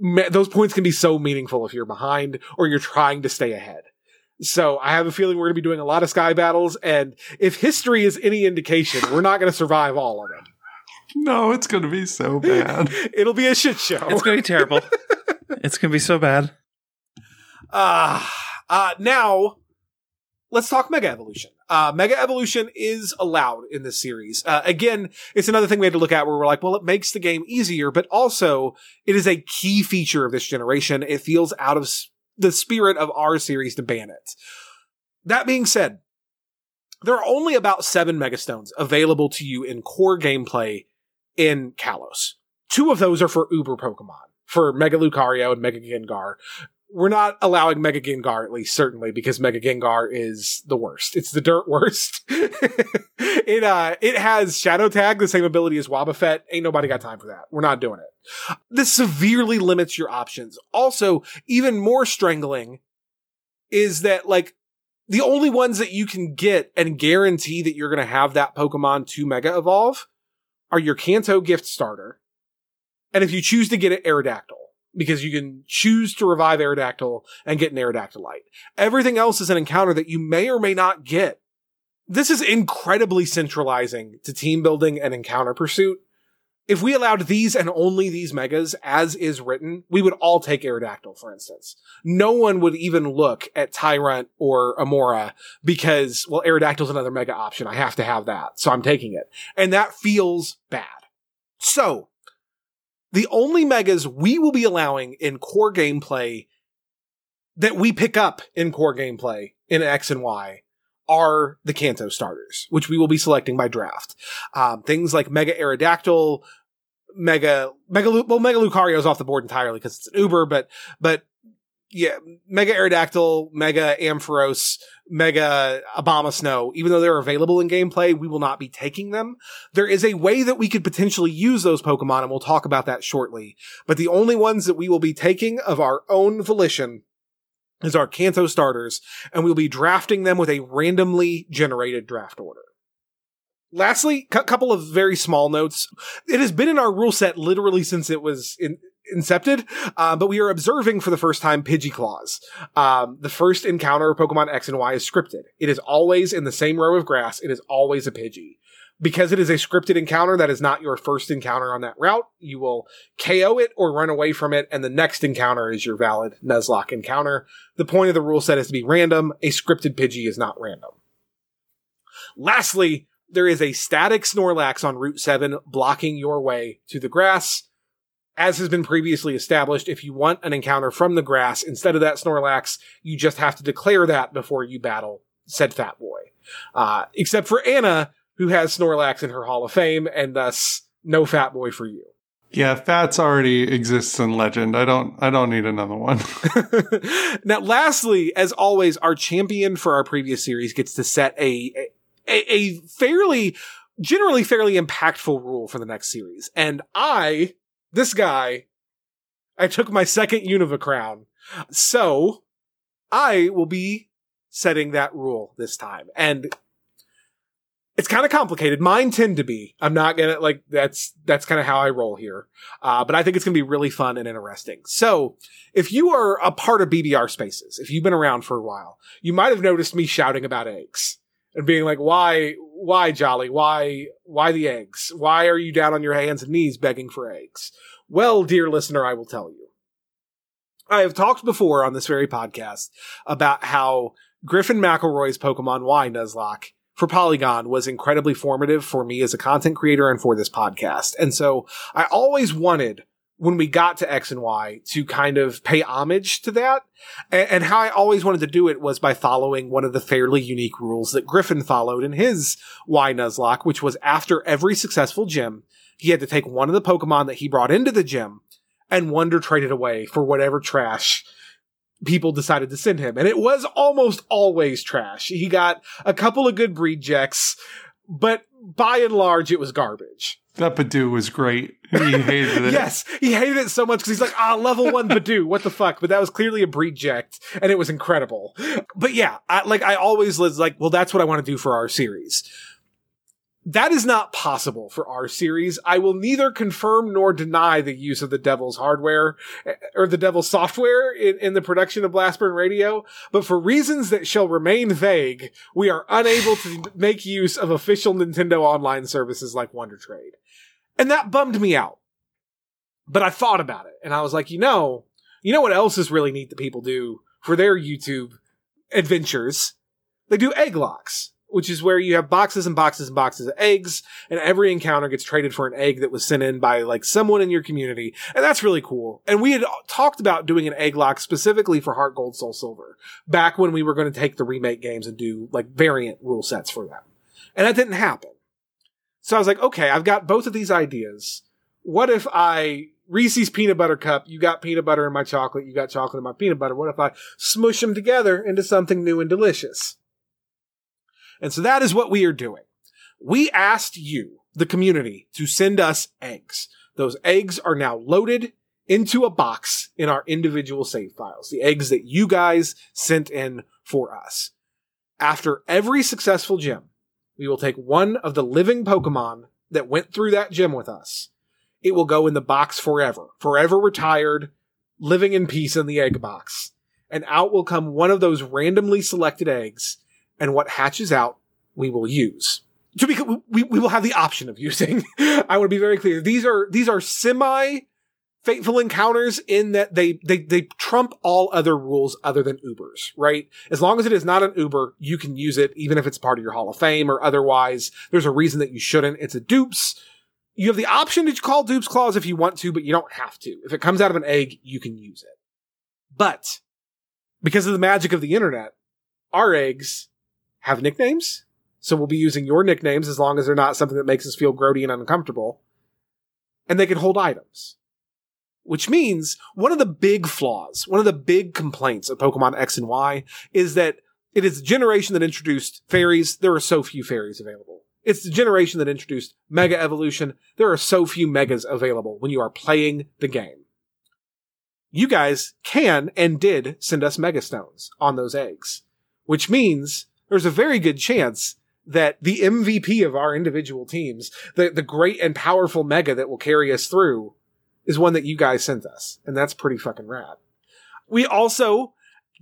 those points can be so meaningful if you're behind or you're trying to stay ahead. So I have a feeling we're going to be doing a lot of sky battles, and if history is any indication, we're not going to survive all of them. No, it's going to be so bad. [LAUGHS] It'll be a shit show. It's going to be terrible. [LAUGHS] it's going to be so bad. Uh, uh, now, let's talk Mega Evolution. Uh, Mega Evolution is allowed in this series. Uh, again, it's another thing we had to look at where we're like, well, it makes the game easier, but also it is a key feature of this generation. It feels out of s- the spirit of our series to ban it. That being said, there are only about seven Megastones available to you in core gameplay in Kalos. Two of those are for Uber Pokemon, for Mega Lucario and Mega Gengar. We're not allowing Mega Gengar, at least certainly, because Mega Gengar is the worst. It's the dirt worst. [LAUGHS] it uh, it has Shadow Tag, the same ability as Wobbuffet. Ain't nobody got time for that. We're not doing it. This severely limits your options. Also, even more strangling is that like the only ones that you can get and guarantee that you're going to have that Pokemon to Mega Evolve are your Kanto gift starter. And if you choose to get it, Aerodactyl. Because you can choose to revive Aerodactyl and get an Aerodactylite. Everything else is an encounter that you may or may not get. This is incredibly centralizing to team building and encounter pursuit. If we allowed these and only these megas as is written, we would all take Aerodactyl, for instance. No one would even look at Tyrunt or Amaura because, well, Aerodactyl's another mega option. I have to have that. So I'm taking it. And that feels bad. So, the only megas we will be allowing in core gameplay that we pick up in core gameplay in X and Y are the Kanto starters, which we will be selecting by draft. Um, things like Mega Aerodactyl, Mega, Mega, well, Mega Lucario is off the board entirely because it's an Uber, but, but yeah, Mega Aerodactyl, Mega Ampharos, Mega Abomasnow, even though they're available in gameplay, we will not be taking them. There is a way that we could potentially use those Pokemon, and we'll talk about that shortly. But the only ones that we will be taking of our own volition is our Kanto starters, and we'll be drafting them with a randomly generated draft order. Lastly, a couple of very small notes. It has been in our rule set literally since it was in, incepted, uh, but we are observing for the first time Pidgey Clause. Um, the first encounter of Pokemon X and Y is scripted. It is always in the same row of grass. It is always a Pidgey. Because it is a scripted encounter that is not your first encounter on that route, you will KO it or run away from it, and the next encounter is your valid Nuzlocke encounter. The point of the rule set is to be random. A scripted Pidgey is not random. Lastly, there is a static Snorlax on Route 7 blocking your way to the grass. As has been previously established, if you want an encounter from the grass instead of that Snorlax, you just have to declare that before you battle said Fat Boy. Uh, except for Anna, who has Snorlax in her Hall of Fame, and thus no Fat Boy for you. Yeah, Fats already exists in Legend. I don't. I don't need another one. [LAUGHS] [LAUGHS] now, lastly, as always, our champion for our previous series gets to set a, a, a fairly, generally fairly impactful rule for the next series. And I, this guy, I took my second Unova crown. So I will be setting that rule this time. And it's kind of complicated. Mine tend to be. I'm not gonna like that's that's kind of how I roll here. Uh, but I think it's gonna be really fun and interesting. So if you are a part of BBR spaces, if you've been around for a while, you might have noticed me shouting about eggs and being like, why, why Jolly? Why, why the eggs? Why are you down on your hands and knees begging for eggs? Well, dear listener, I will tell you. I have talked before on this very podcast about how Griffin McElroy's Pokemon Y Nuzlocke for Polygon was incredibly formative for me as a content creator and for this podcast. And so I always wanted when we got to X and Y to kind of pay homage to that. And, and, how I always wanted to do it was by following one of the fairly unique rules that Griffin followed in his Y Nuzlocke, which was after every successful gym, he had to take one of the Pokemon that he brought into the gym and wonder trade it away for whatever trash people decided to send him. And it was almost always trash. He got a couple of good breed checks, but by and large, it was garbage. That Budew was great. He hated it. [LAUGHS] yes, he hated it so much because he's like, ah, level one Budew, what the fuck? But that was clearly a breed ject, and it was incredible. But yeah, I, like I always was like, well, that's what I want to do for our series. That is not possible for our series. I will neither confirm nor deny the use of the devil's hardware eh, or the devil's software in, in the production of Blastburn Radio, but for reasons that shall remain vague, we are unable to make use of official Nintendo online services like Wonder Trade. And that bummed me out. But I thought about it and I was like, you know, you know what else is really neat that people do for their YouTube adventures? They do Egglockes which is where you have boxes and boxes and boxes of eggs, and every encounter gets traded for an egg that was sent in by like someone in your community. And that's really cool. And we had talked about doing an Egglocke specifically for Heart Gold Soul Silver back when we were going to take the remake games and do like variant rule sets for them. And that didn't happen. So I was like, okay, I've got both of these ideas. What if I Reese's peanut butter cup, you got peanut butter in my chocolate, you got chocolate in my peanut butter. What if I smush them together into something new and delicious? And so that is what we are doing. We asked you, the community, to send us eggs. Those eggs are now loaded into a box in our individual save files. The eggs that you guys sent in for us. After every successful gym, we will take one of the living Pokemon that went through that gym with us. It will go in the box forever, forever retired, living in peace in the egg box. And out will come one of those randomly selected eggs and what hatches out, we will use. To be, we, we will have the option of using. [LAUGHS] I want to be very clear. These are, these are semi fateful encounters in that they, they, they trump all other rules other than Ubers, right? As long as it is not an Uber, you can use it, even if it's part of your Hall of Fame or otherwise. There's a reason that you shouldn't. It's a dupes. You have the option to call dupes clause if you want to, but you don't have to. If it comes out of an egg, you can use it. But because of the magic of the internet, our eggs have nicknames. So we'll be using your nicknames as long as they're not something that makes us feel grody and uncomfortable. And they can hold items. Which means one of the big flaws, one of the big complaints of Pokemon X and Y is that it is the generation that introduced fairies. There are so few fairies available. It's the generation that introduced Mega Evolution. There are so few Megas available when you are playing the game. You guys can and did send us Mega Stones on those eggs, which means there's a very good chance that the MVP of our individual teams, the, the great and powerful mega that will carry us through, is one that you guys sent us. And that's pretty fucking rad. We also,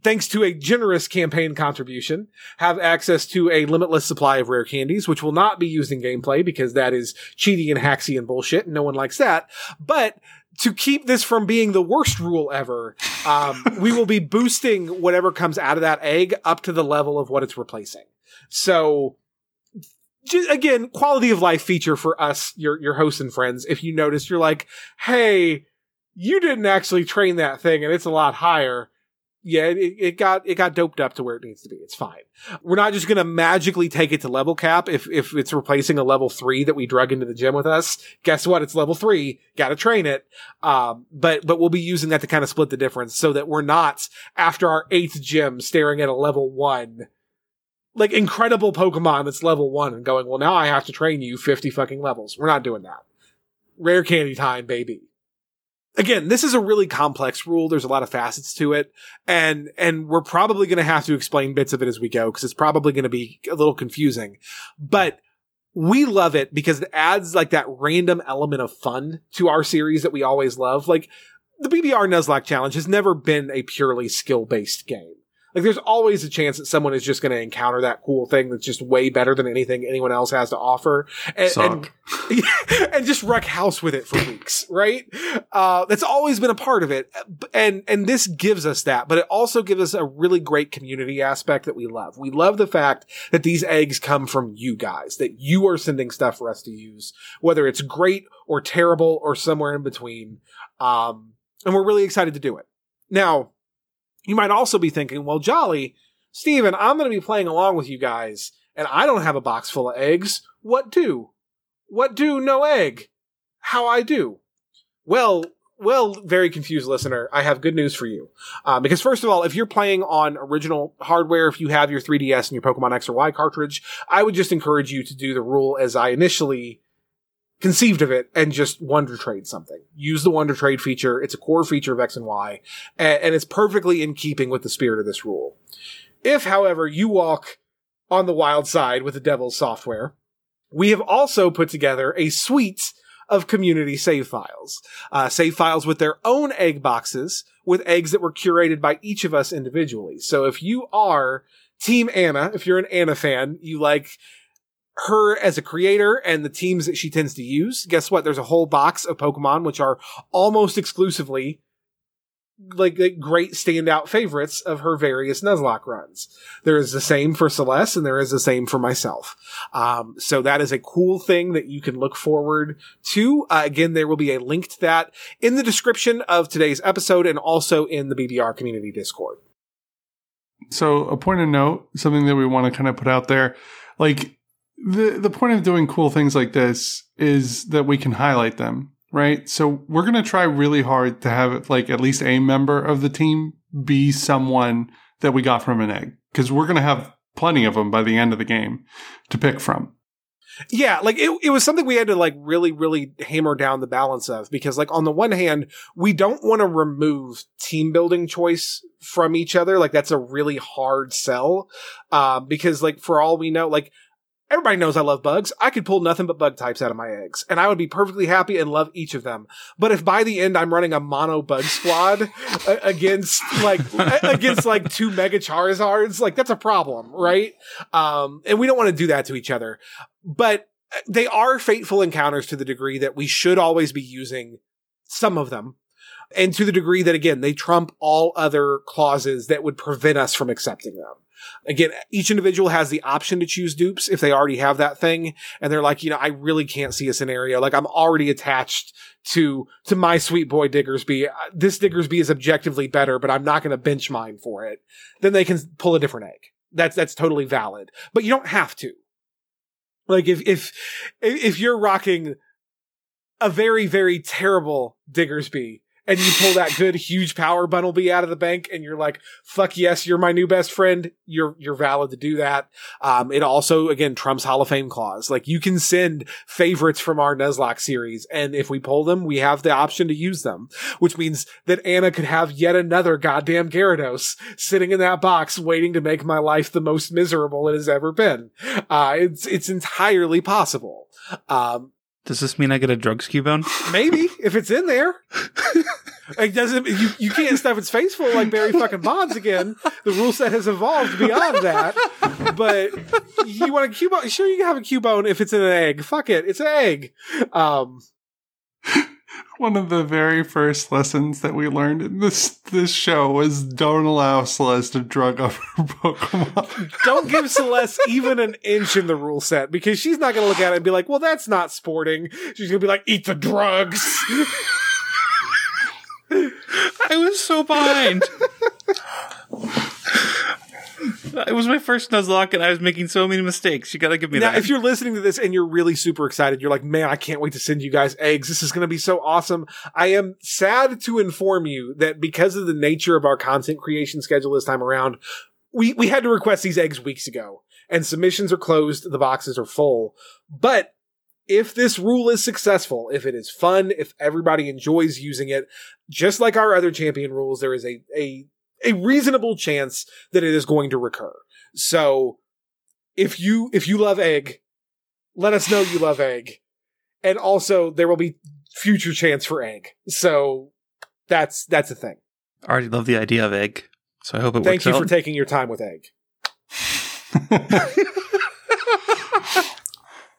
thanks to a generous campaign contribution, have access to a limitless supply of rare candies, which will not be used in gameplay because that is cheating and haxy and bullshit, and no one likes that. But to keep this from being the worst rule ever, um, [LAUGHS] we will be boosting whatever comes out of that egg up to the level of what it's replacing. So, just, again, quality of life feature for us, your your hosts and friends. If you notice, you're like, hey, you didn't actually train that thing, and it's a lot higher yeah, it, it, got it got doped up to where it needs to be. It's fine. We're not just gonna magically take it to level cap if if it's replacing a level three that we drug into the gym with us. Guess what? It's level three. Got to train it. Um, but but we'll be using that to kind of split the difference so that we're not after our eighth gym staring at a level one. Like incredible Pokemon that's level one and going, well, now I have to train you 50 fucking levels. We're not doing that. Rare candy time, baby. Again, this is a really complex rule. There's a lot of facets to it. And, and we're probably going to have to explain bits of it as we go because it's probably going to be a little confusing. But we love it because it adds like that random element of fun to our series that we always love. Like the BBR Nuzlocke challenge has never been a purely skill based game. Like there's always a chance that someone is just going to encounter that cool thing that's just way better than anything anyone else has to offer, and, and, [LAUGHS] and just wreck house with it for weeks, right? Uh, that's always been a part of it, and and this gives us that, but it also gives us a really great community aspect that we love. We love the fact that these eggs come from you guys, that you are sending stuff for us to use, whether it's great or terrible or somewhere in between. Um, and we're really excited to do it. Now, you might also be thinking, well, jolly, Steven, I'm going to be playing along with you guys, and I don't have a box full of eggs. What do? What do no egg? How I do? Well, well, very confused listener, I have good news for you. Uh, because first of all, if you're playing on original hardware, if you have your 3DS and your Pokemon X or Y cartridge, I would just encourage you to do the rule as I initially conceived of it and just wonder trade something. Use the wonder trade feature. It's a core feature of X and Y, and, and, it's perfectly in keeping with the spirit of this rule. If, however, you walk on the wild side with the devil's software, we have also put together a suite of community save files. Uh, save files with their own egg boxes with eggs that were curated by each of us individually. So if you are Team Anna, if you're an Anna fan, you like her as a creator and the teams that she tends to use. Guess what? There's a whole box of Pokemon which are almost exclusively like, great standout favorites of her various Nuzlocke runs. There is the same for Celeste and there is the same for myself. Um, so that is a cool thing that you can look forward to. Uh, again, there will be a link to that in the description of today's episode and also in the BBR community Discord. So a point of note, something that we want to kind of put out there, like the the point of doing cool things like this is that we can highlight them, right? So we're going to try really hard to have like at least a member of the team be someone that we got from an egg because we're going to have plenty of them by the end of the game to pick from. Yeah, like it, it was something we had to like really, really hammer down the balance of because like on the one hand, we don't want to remove team building choice from each other. Like that's a really hard sell. Uh, because like for all we know, like Everybody knows I love bugs. I could pull nothing but bug types out of my eggs, and I would be perfectly happy and love each of them. But if by the end I'm running a mono bug squad against like against like two mega Charizards, like that's a problem, right? Um, and we don't want to do that to each other. But they are fateful encounters to the degree that we should always be using some of them. And to the degree that again, they trump all other clauses that would prevent us from accepting them. Again, each individual has the option to choose dupes if they already have that thing. And they're like, you know, I really can't see a scenario. Like I'm already attached to, to my sweet boy Diggersby. Uh, this Diggersby is objectively better, but I'm not going to bench mine for it. Then they can pull a different egg. That's, that's totally valid, but you don't have to. Like if, if, if you're rocking a very, very terrible Diggersby, and you pull that good huge power Bunnelby out of the bank and you're like, fuck yes, you're my new best friend. You're, you're valid to do that. Um, it also, again, trumps Hall of Fame clause. Like you can send favorites from our Nuzlocke series. And if we pull them, we have the option to use them, which means that Anna could have yet another goddamn Gyarados sitting in that box waiting to make my life the most miserable it has ever been. Uh, it's, it's entirely possible. Um, does this mean I get a drugs bone? Maybe if it's in there. it doesn't. You, you can't stuff its face full like Barry fucking Bonds again. The rule set has evolved beyond that. But you want a Cubone? Sure, you can have a Cubone if it's in an egg. Fuck it, it's an egg. Um, one of the very first lessons that we learned in this this show was don't allow Celeste to drug up her [LAUGHS] Pokemon. don't give Celeste even an inch in the rule set because she's not going to look at it and be like, "Well, that's not sporting." She's going to be like, "Eat the drugs." I was so behind. [LAUGHS] it was my first Nuzlocke and I was making so many mistakes. You gotta give me now, that. If you're listening to this and you're really super excited, you're like, man, I can't wait to send you guys eggs. This is gonna be so awesome. I am sad to inform you that because of the nature of our content creation schedule this time around, we, we had to request these eggs weeks ago and submissions are closed. The boxes are full, but if this rule is successful, if it is fun, if everybody enjoys using it, just like our other champion rules, there is a, a, a reasonable chance that it is going to recur. So if you, if you love egg, let us know you love egg. And also there will be future chance for egg. So that's, that's a thing. I already love the idea of egg, so I hope it Thank works Thank you out. for taking your time with egg. [LAUGHS]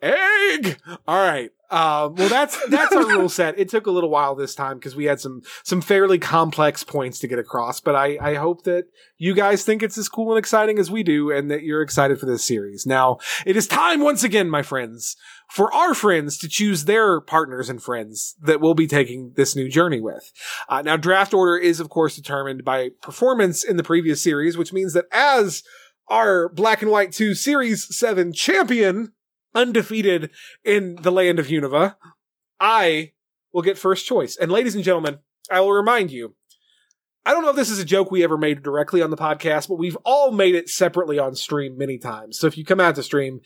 Egg. All right. Um, well, that's that's our rule [LAUGHS] set. It took a little while this time because we had some some fairly complex points to get across. But I I hope that you guys think it's as cool and exciting as we do, and that you're excited for this series. Now it is time once again, my friends, for our friends to choose their partners and friends that we'll be taking this new journey with. Uh, now, draft order is of course determined by performance in the previous series, which means that as our Black and White 2 Series 7 champion, undefeated in the land of Unova, I will get first choice. And ladies and gentlemen, I will remind you, I don't know if this is a joke we ever made directly on the podcast, but we've all made it separately on stream many times. So if you come out to stream,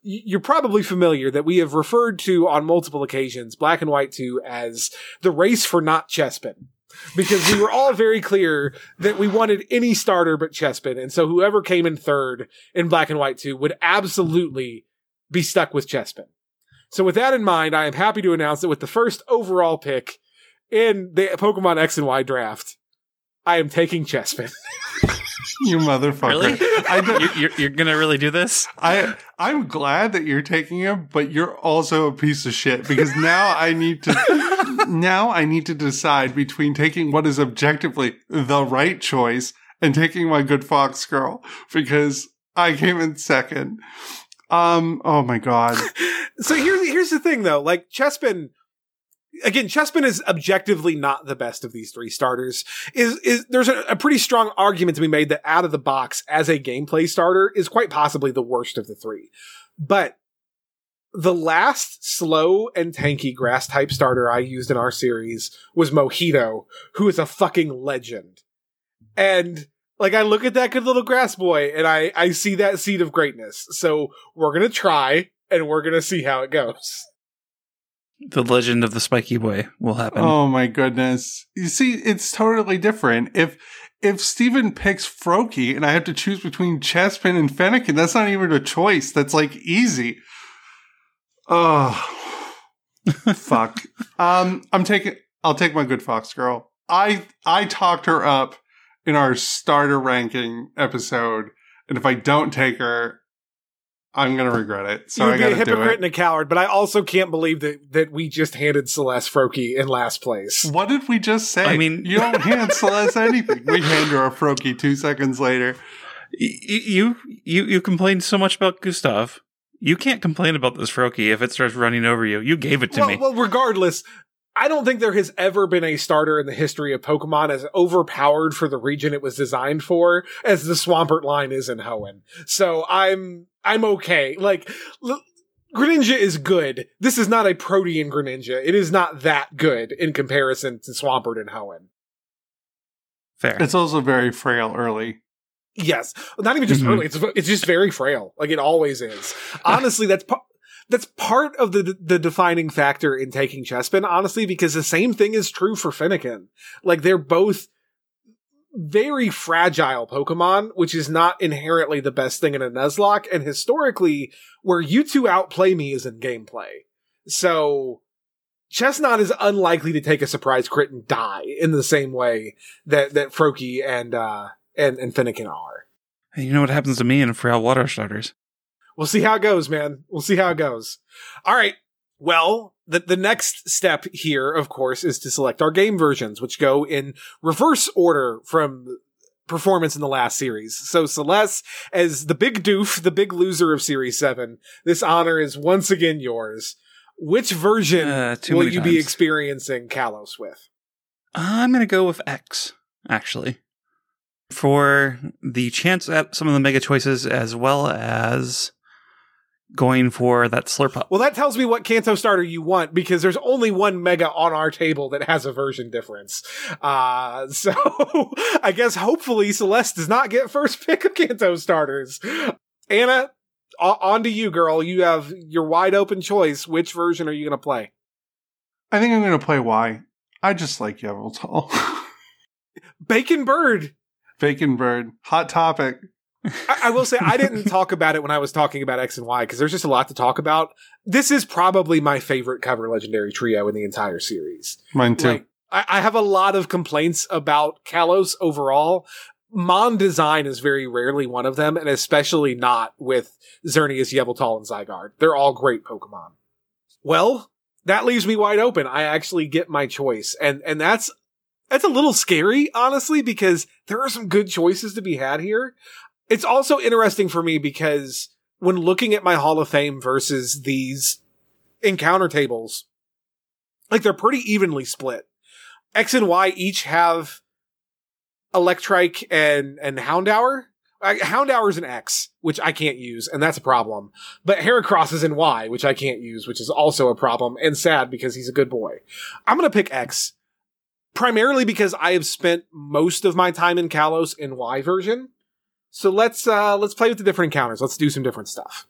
you're probably familiar that we have referred to on multiple occasions Black and White 2 as the race for not Chespin. Because we were all very clear that we wanted any starter but Chespin. And so whoever came in third in Black and White 2 would absolutely be stuck with Chespin. So with that in mind, I am happy to announce that with the first overall pick in the Pokemon X and Y draft, I am taking Chespin. [LAUGHS] you motherfucker. Really? [LAUGHS] I do, you, you're, you're gonna really do this? I I'm glad that you're taking him, but you're also a piece of shit because now I need to [LAUGHS] now I need to decide between taking what is objectively the right choice and taking my good fox girl because I came in second. Um oh my god. [LAUGHS] so here's here's the thing though, like Chespin again, Chespin is objectively not the best of these three starters. Is is there's a, a pretty strong argument to be made that out of the box as a gameplay starter is quite possibly the worst of the three. But the last slow and tanky grass type starter I used in our series was Mojito, who is a fucking legend. And like I look at that good little grass boy and I I see that seed of greatness. So we're gonna try and we're gonna see how it goes. The legend of the spiky boy will happen. Oh my goodness. You see, it's totally different. If if Steven picks Froakie and I have to choose between Chespin and Fennekin, that's not even a choice. That's like easy. Oh [LAUGHS] fuck. Um I'm taking I'll take my good Fox girl. I I talked her up in our starter ranking episode, and if I don't take her, I'm gonna regret it. So you I would be a hypocrite and a coward, but I also can't believe that that we just handed Celeste Froakie in last place. What did we just say? I mean- you don't hand [LAUGHS] Celeste anything. We hand her a Froakie two seconds later. Y- y- you you you complained so much about Gustav. You can't complain about this Froakie if it starts running over you. You gave it to well, me. well, regardless, I don't think there has ever been a starter in the history of Pokemon as overpowered for the region it was designed for as the Swampert line is in Hoenn. So I'm I'm okay. Like l- Greninja is good. This is not a Protean Greninja. It is not that good in comparison to Swampert and Hoenn. Fair. It's also very frail early. Yes, not even just Mhm. early. It's it's just very frail, like it always is. Honestly, that's pa- that's part of the the defining factor in taking Chespin. Honestly, because the same thing is true for Fennekin. Like they're both very fragile Pokemon, which is not inherently the best thing in a Nuzlocke. And historically, where you two outplay me is in gameplay. So Chestnut is unlikely to take a surprise crit and die in the same way that that Froakie and uh and and Fennekin are. you know what happens to me in frail water starters? We'll see how it goes, man. We'll see how it goes. All right. Well, the, the next step here, of course, is to select our game versions, which go in reverse order from performance in the last series. So Celeste, as the big doof, the big loser of Series 7, this honor is once again yours. Which version Uh, will you be experiencing Kalos with? I'm gonna go with X, actually. For the chance at some of the mega choices as well as going for that Slurpuff. Well, that tells me what Kanto starter you want because there's only one mega on our table that has a version difference. Uh, [LAUGHS] so I guess hopefully Celeste does not get first pick of Kanto starters. Anna, o- on to you, girl. You have your wide open choice. Which version are you going to play? I think I'm going to play Y. I just like Yveltal. [LAUGHS] Bacon Bird. Bacon Bird. Hot topic. I, I will say I didn't [LAUGHS] talk about it when I was talking about X and Y because there's just a lot to talk about. This is probably my favorite cover legendary trio in the entire series. Mine too. Like, I, I have a lot of complaints about Kalos overall. Mon design is very rarely one of them, and especially not with Xerneas, Yveltal, and Zygarde. They're all great Pokemon. Well, that leaves me wide open. I actually get my choice, and and that's that's a little scary, honestly, because there are some good choices to be had here. It's also interesting for me because when looking at my Hall of Fame versus these encounter tables, like they're pretty evenly split. X and Y each have Electrike and and Houndour. Houndour is an X, which I can't use, and that's a problem. But Heracross is in Y, which I can't use, which is also a problem and sad because he's a good boy. I'm gonna pick X primarily because I have spent most of my time in Kalos in Y version. So let's uh let's play with the different encounters. Let's do some different stuff.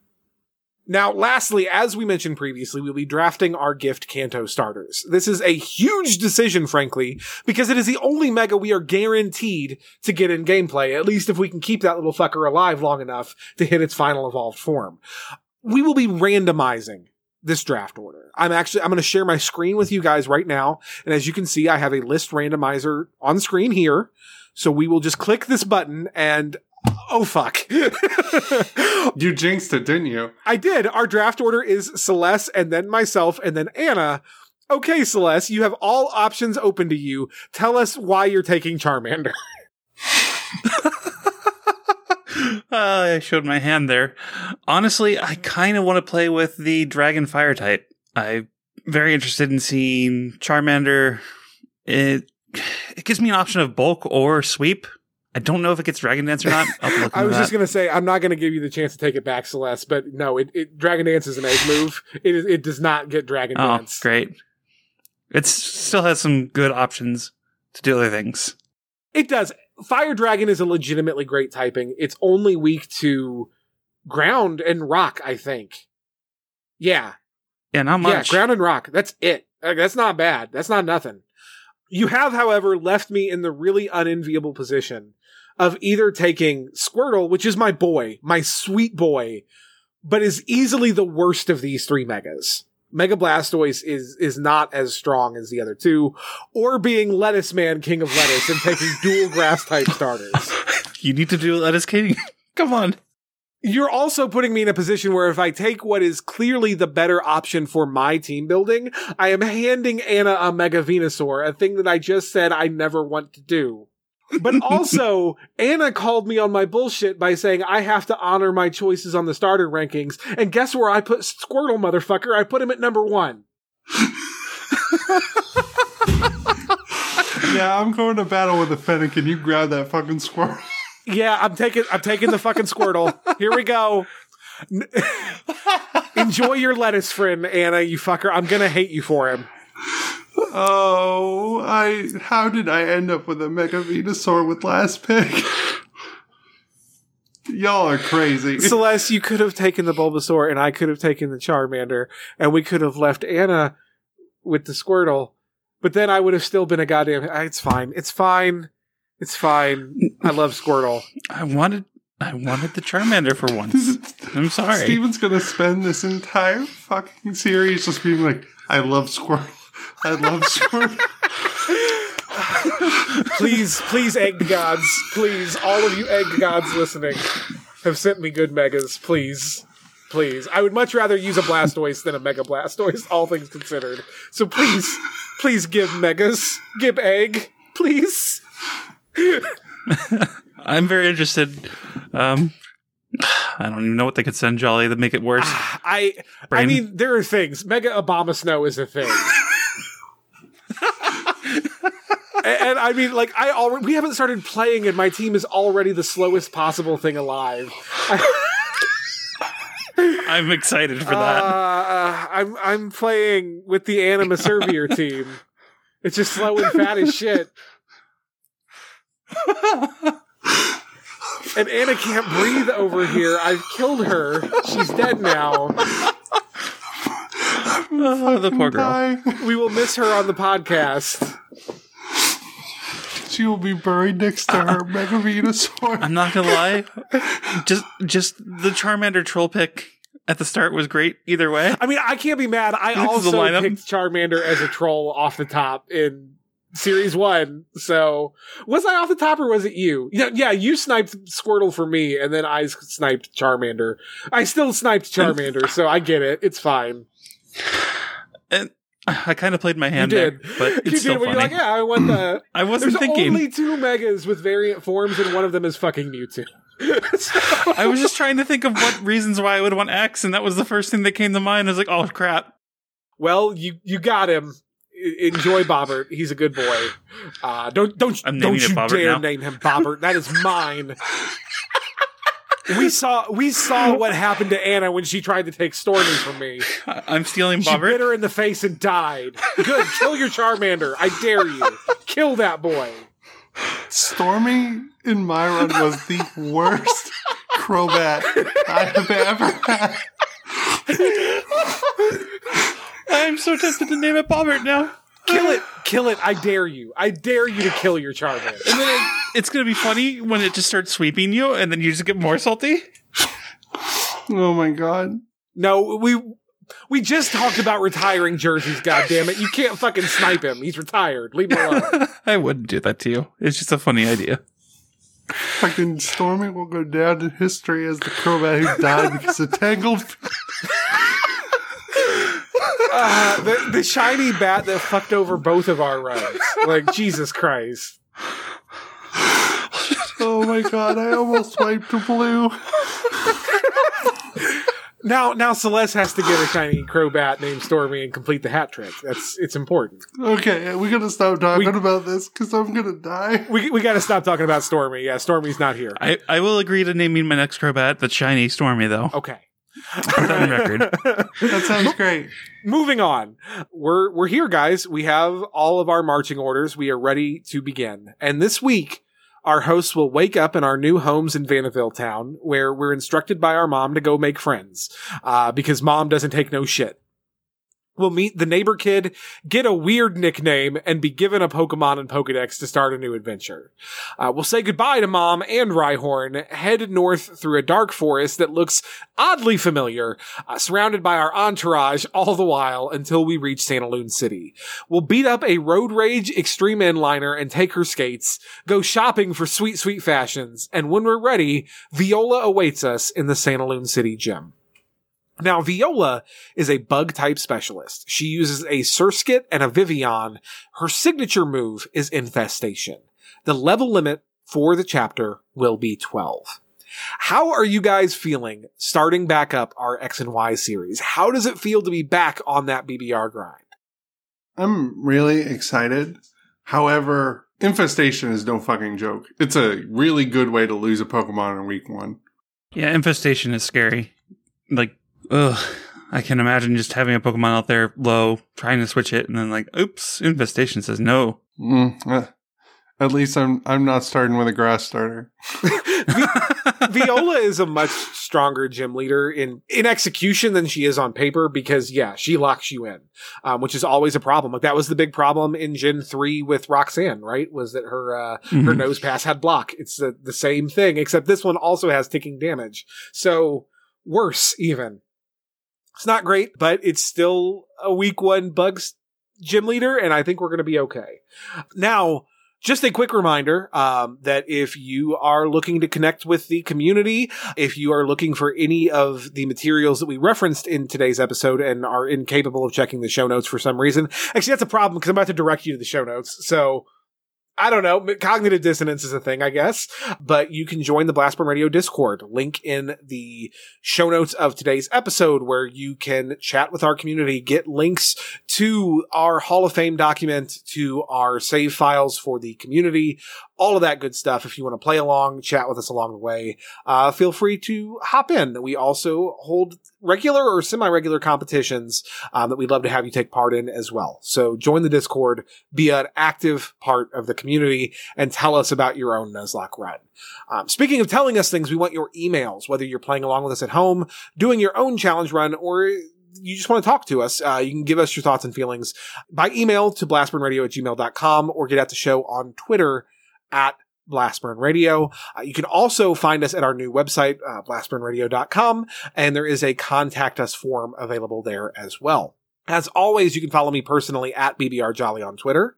Now, lastly, as we mentioned previously, we'll be drafting our gift Kanto starters. This is a huge decision, frankly, because it is the only mega we are guaranteed to get in gameplay, at least if we can keep that little fucker alive long enough to hit its final evolved form. We will be randomizing this draft order. I'm actually, I'm going to share my screen with you guys right now. And as you can see, I have a list randomizer on screen here. So we will just click this button and oh fuck. [LAUGHS] You jinxed it, didn't you? I did. Our draft order is Celeste and then myself and then Anna. Okay, Celeste, you have all options open to you. Tell us why you're taking Charmander. Uh, [LAUGHS] I showed my hand there. Honestly, I kind of want to play with the Dragon Fire type. I'm very interested in seeing Charmander. It [SIGHS] it gives me an option of bulk or sweep. I don't know if it gets Dragon Dance or not. I'll have to look [LAUGHS] I was just gonna say I'm not gonna give you the chance to take it back, Celeste, but no, it, it Dragon Dance is an egg move. It is it does not get Dragon Oh, Dance. great! It still has some good options to do other things. It does. Fire Dragon is a legitimately great typing. It's only weak to ground and rock, I think. Yeah, Yeah, not much. Yeah, ground and rock. That's it. Like, that's not bad. That's not nothing. You have, however, left me in the really unenviable position of either taking Squirtle, which is my boy, my sweet boy, but is easily the worst of these three megas. Mega Blastoise is is not as strong as the other two, or being Lettuce Man, King of Lettuce, and taking [LAUGHS] dual grass type starters. you need to do Lettuce King. [LAUGHS] Come on. You're also putting me in a position where if I take what is clearly the better option for my team building, I am handing Anna a Mega Venusaur, a thing that I just said I never want to do. But [LAUGHS] also, Anna called me on my bullshit by saying I have to honor my choices on the starter rankings. And guess where I put Squirtle, motherfucker? I put him at number one. [LAUGHS] Yeah, I'm going to battle with a Fennec you grab that fucking Squirtle? Yeah, I'm taking I'm taking the fucking Squirtle. Here we go. [LAUGHS] Enjoy your lettuce, friend, Anna, you fucker. I'm gonna hate you for him. Oh, I. How did I end up with a Mega Venusaur with last pick? Y'all are crazy. Celeste, you could have taken the Bulbasaur and I could have taken the Charmander and we could have left Anna with the Squirtle. But then I would have still been a goddamn. It's fine. It's fine. It's fine. I love Squirtle. I wanted I wanted the Charmander for once. I'm sorry. Steven's gonna spend this entire fucking series just being like, I love Squirtle. I love Squirtle. Please, please, egg gods. Please, all of you egg gods listening have sent me good megas. Please. Please. I would much rather use a Blastoise than a Mega Blastoise, all things considered. So please, please give megas. Give egg. Please. I'm very interested. Um, I don't even know what they could send Jolly to make it worse. I I mean, there are things. Mega Abomasnow is a thing. And, and I mean, like, I already we haven't started playing, and my team is already the slowest possible thing alive. [LAUGHS] I'm excited for that. Uh, I'm I'm playing with the Anima Servier [LAUGHS] team. It's just slow and fat as shit. And Anna can't breathe over here. I've killed her. She's dead now. Oh, the poor girl. Die. We will miss her on the podcast. She will be buried next to her [LAUGHS] Mega Venusaur. I'm not gonna lie. [LAUGHS] Just, just the Charmander troll pick at the start was great. Either way, I mean, I can't be mad. I This also lineup. picked Charmander as a troll off the top in series one. So was I off the top or was it you? Yeah, yeah, you sniped Squirtle for me, and then I sniped Charmander. I still sniped Charmander, so I get it. It's fine. [SIGHS] and I kind of played my You hand did. there, but [LAUGHS] it's you still did you're like, yeah, I want the. [CLEARS THROAT] I wasn't There's thinking. only two megas with variant forms, and one of them is fucking Mewtwo. [LAUGHS] So- I was just trying to think of what reasons why I would want X, and that was the first thing that came to mind. I was like, oh crap. well, you you got him. Enjoy Bobbert. He's a good boy. Uh, don't don't I'm don't you dare now. name him Bobbert. That is mine. [LAUGHS] we saw we saw [LAUGHS] what happened to Anna when she tried to take Stormy from me. I- I'm stealing She bit Bobbert. her in the face and died. Good, kill your Charmander. I dare you. Kill that boy. Stormy in my run was the worst Crobat I have ever had. I'm so tempted to name it Bobbert now. Kill it. Kill it. I dare you. I dare you to kill your Charmander. And then it, it's gonna be funny when it just starts sweeping you, and then you just get more salty. Oh my god. No, we we just talked about retiring jerseys. God damn it! You can't fucking snipe him. He's retired. Leave him alone. [LAUGHS] I wouldn't do that to you. It's just a funny idea. Fucking Stormy will go down in history as the Crobat who died because of Tangled. Uh, the the shiny bat that fucked over both of our runs. Like Jesus Christ. Oh my god, I almost wiped a blue. Now now Celeste has to get a shiny Crobat named Stormy and complete the hat trick. That's it's important. Okay, we gotta stop talking We- about this because I'm gonna die. We we got to stop talking about Stormy. Yeah, Stormy's not here. I, I will agree to naming my next Crobat the Shiny Stormy, though. Okay. On record. [LAUGHS] That sounds great. Moving on. We're we're here guys. We have all of our marching orders. We are ready to begin. And this week our hosts will wake up in our new homes in Vaniville town where we're instructed by our mom to go make friends. Uh, because mom doesn't take no shit. We'll meet the neighbor kid, get a weird nickname, and be given a Pokemon and Pokedex to start a new adventure. Uh, we'll say goodbye to Mom and Rhyhorn, head north through a dark forest that looks oddly familiar, uh, surrounded by our entourage all the while until we reach Santalune City. We'll beat up a road rage extreme inliner and take her skates, go shopping for sweet, sweet fashions, and when we're ready, Viola awaits us in the Santalune City gym. Now, Viola is a bug type specialist. She uses a Surskit and a Vivillon. Her signature move is Infestation. The level limit for the chapter will be 12. How are you guys feeling starting back up our X and Y series? How does it feel to be back on that BBR grind? I'm really excited. However, infestation is no fucking joke. It's a really good way to lose a Pokemon in week one. Yeah, infestation is scary. Like, ugh. I can imagine just having a Pokemon out there low, trying to switch it, and then like, oops, infestation says no. Mm, uh, at least I'm I'm not starting with a grass starter. Viola is a much stronger gym leader in in execution than she is on paper because yeah, she locks you in, um, which is always a problem. Like that was the big problem in Gen three with Roxanne, right? Was that her uh, her Mhm. Nosepass had block? It's the the same thing, except this one also has ticking damage, so worse even. It's not great, but it's still a week one bugs gym leader, and I think we're going to be okay. Now, just a quick reminder um, that if you are looking to connect with the community, if you are looking for any of the materials that we referenced in today's episode and are incapable of checking the show notes for some reason, actually, that's a problem because I'm about to direct you to the show notes. So. I don't know. Cognitive dissonance is a thing, I guess. But you can join the Blastburn Radio Discord. Link in the show notes of today's episode where you can chat with our community, get links to our Hall of Fame document, to our save files for the community, all of that good stuff. If you want to play along, chat with us along the way, uh, feel free to hop in. We also hold regular or semi-regular competitions um, that we'd love to have you take part in as well. So join the Discord, be an active part of the community. community and tell us about your own Nuzlocke run. Um, speaking of telling us things, we want your emails, whether you're playing along with us at home, doing your own challenge run, or you just want to talk to us, uh, you can give us your thoughts and feelings by email to blastburnradio at gmail.com or get at the show on Twitter at Blastburn Radio. Uh, you can also find us at our new website, uh, blastburnradio.com, and there is a contact us form available there as well. As always, you can follow me personally at BBR Jolly on Twitter.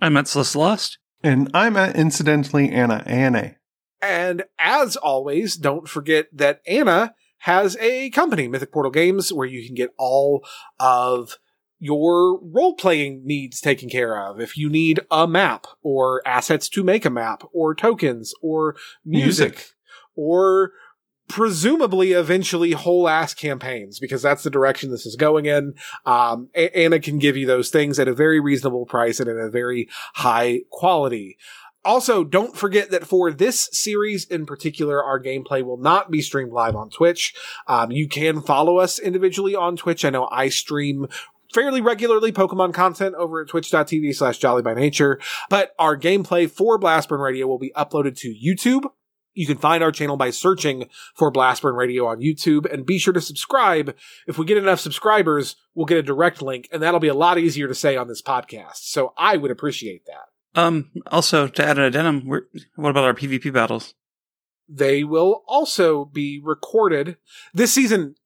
I'm at Celeste Lost. And I'm at incidentally Anna Anne. And as always, don't forget that Anna has a company, Mythic Portal Games, where you can get all of your role playing needs taken care of. If you need a map or assets to make a map or tokens or music, Music. or presumably eventually whole ass campaigns because that's the direction this is going in. Um, A- Anna can give you those things at a very reasonable price and at a very high quality. Also, don't forget that for this series in particular, our gameplay will not be streamed live on Twitch. Um, you can follow us individually on Twitch. I know I stream fairly regularly Pokemon content over at twitch.tv slash jolly by nature, but our gameplay for Blastburn Radio will be uploaded to YouTube. You can find our channel by searching for Blastburn Radio on YouTube and be sure to subscribe. If we get enough subscribers, we'll get a direct link and that'll be a lot easier to say on this podcast. So I would appreciate that. Um, also, to add an addendum, we're, what about our PvP battles? they will also be recorded this season.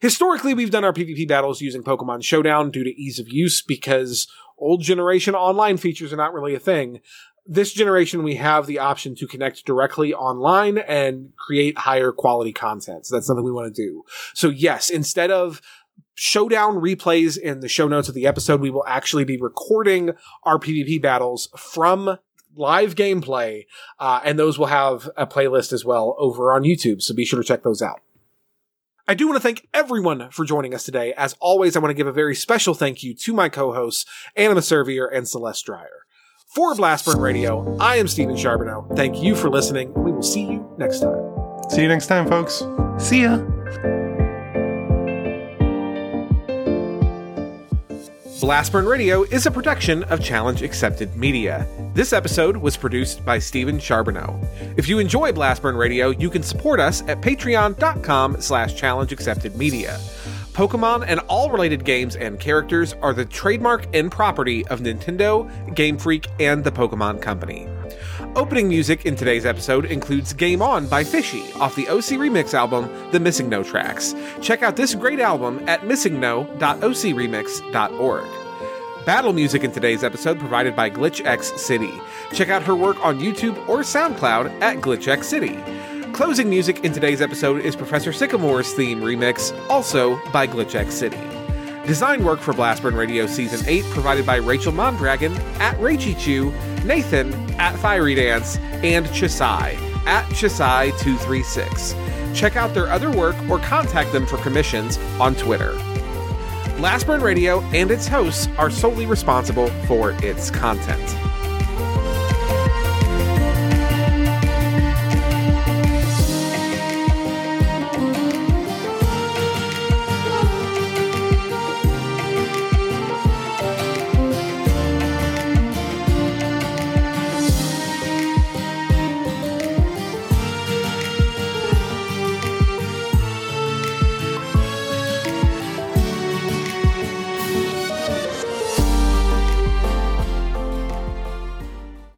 Historically, we've done our PvP battles using Pokemon Showdown due to ease of use because old generation online features are not really a thing. This generation, we have the option to connect directly online and create higher quality content. So that's something we want to do. So yes, instead of showdown replays in the show notes of the episode, we will actually be recording our PvP battles from live gameplay, uh, and those will have a playlist as well over on YouTube. So be sure to check those out. I do want to thank everyone for joining us today. As always, I want to give a very special thank you to my co-hosts, Anima Servier and Celeste Dreyer. For Blastburn Radio, I am Stephen Charbonneau. Thank you for listening. We will see you next time. See you next time, folks. See ya. Blastburn Radio is a production of Challenge Accepted Media. This episode was produced by Stephen Charbonneau. If you enjoy Blastburn Radio, you can support us at patreon.com slash challenge accepted media. Pokemon and all related games and characters are the trademark and property of Nintendo, Game Freak, and the Pokemon Company. Opening music in today's episode includes Game On by Fishy off the OC Remix album, The Missing No Tracks. Check out this great album at missingno.ocremix.org. Battle music in today's episode provided by GlitchX City. Check out her work on YouTube or SoundCloud at GlitchX City. Closing music in today's episode is Professor Sycamore's theme remix, also by GlitchX City. Design work for Blastburn Radio Season 8 provided by Rachel Mondragon at Raichichu, Nathan at Fiery Dance, and Chisai at Chisai236. Check out their other work or contact them for commissions on Twitter. Blastburn Radio and its hosts are solely responsible for its content.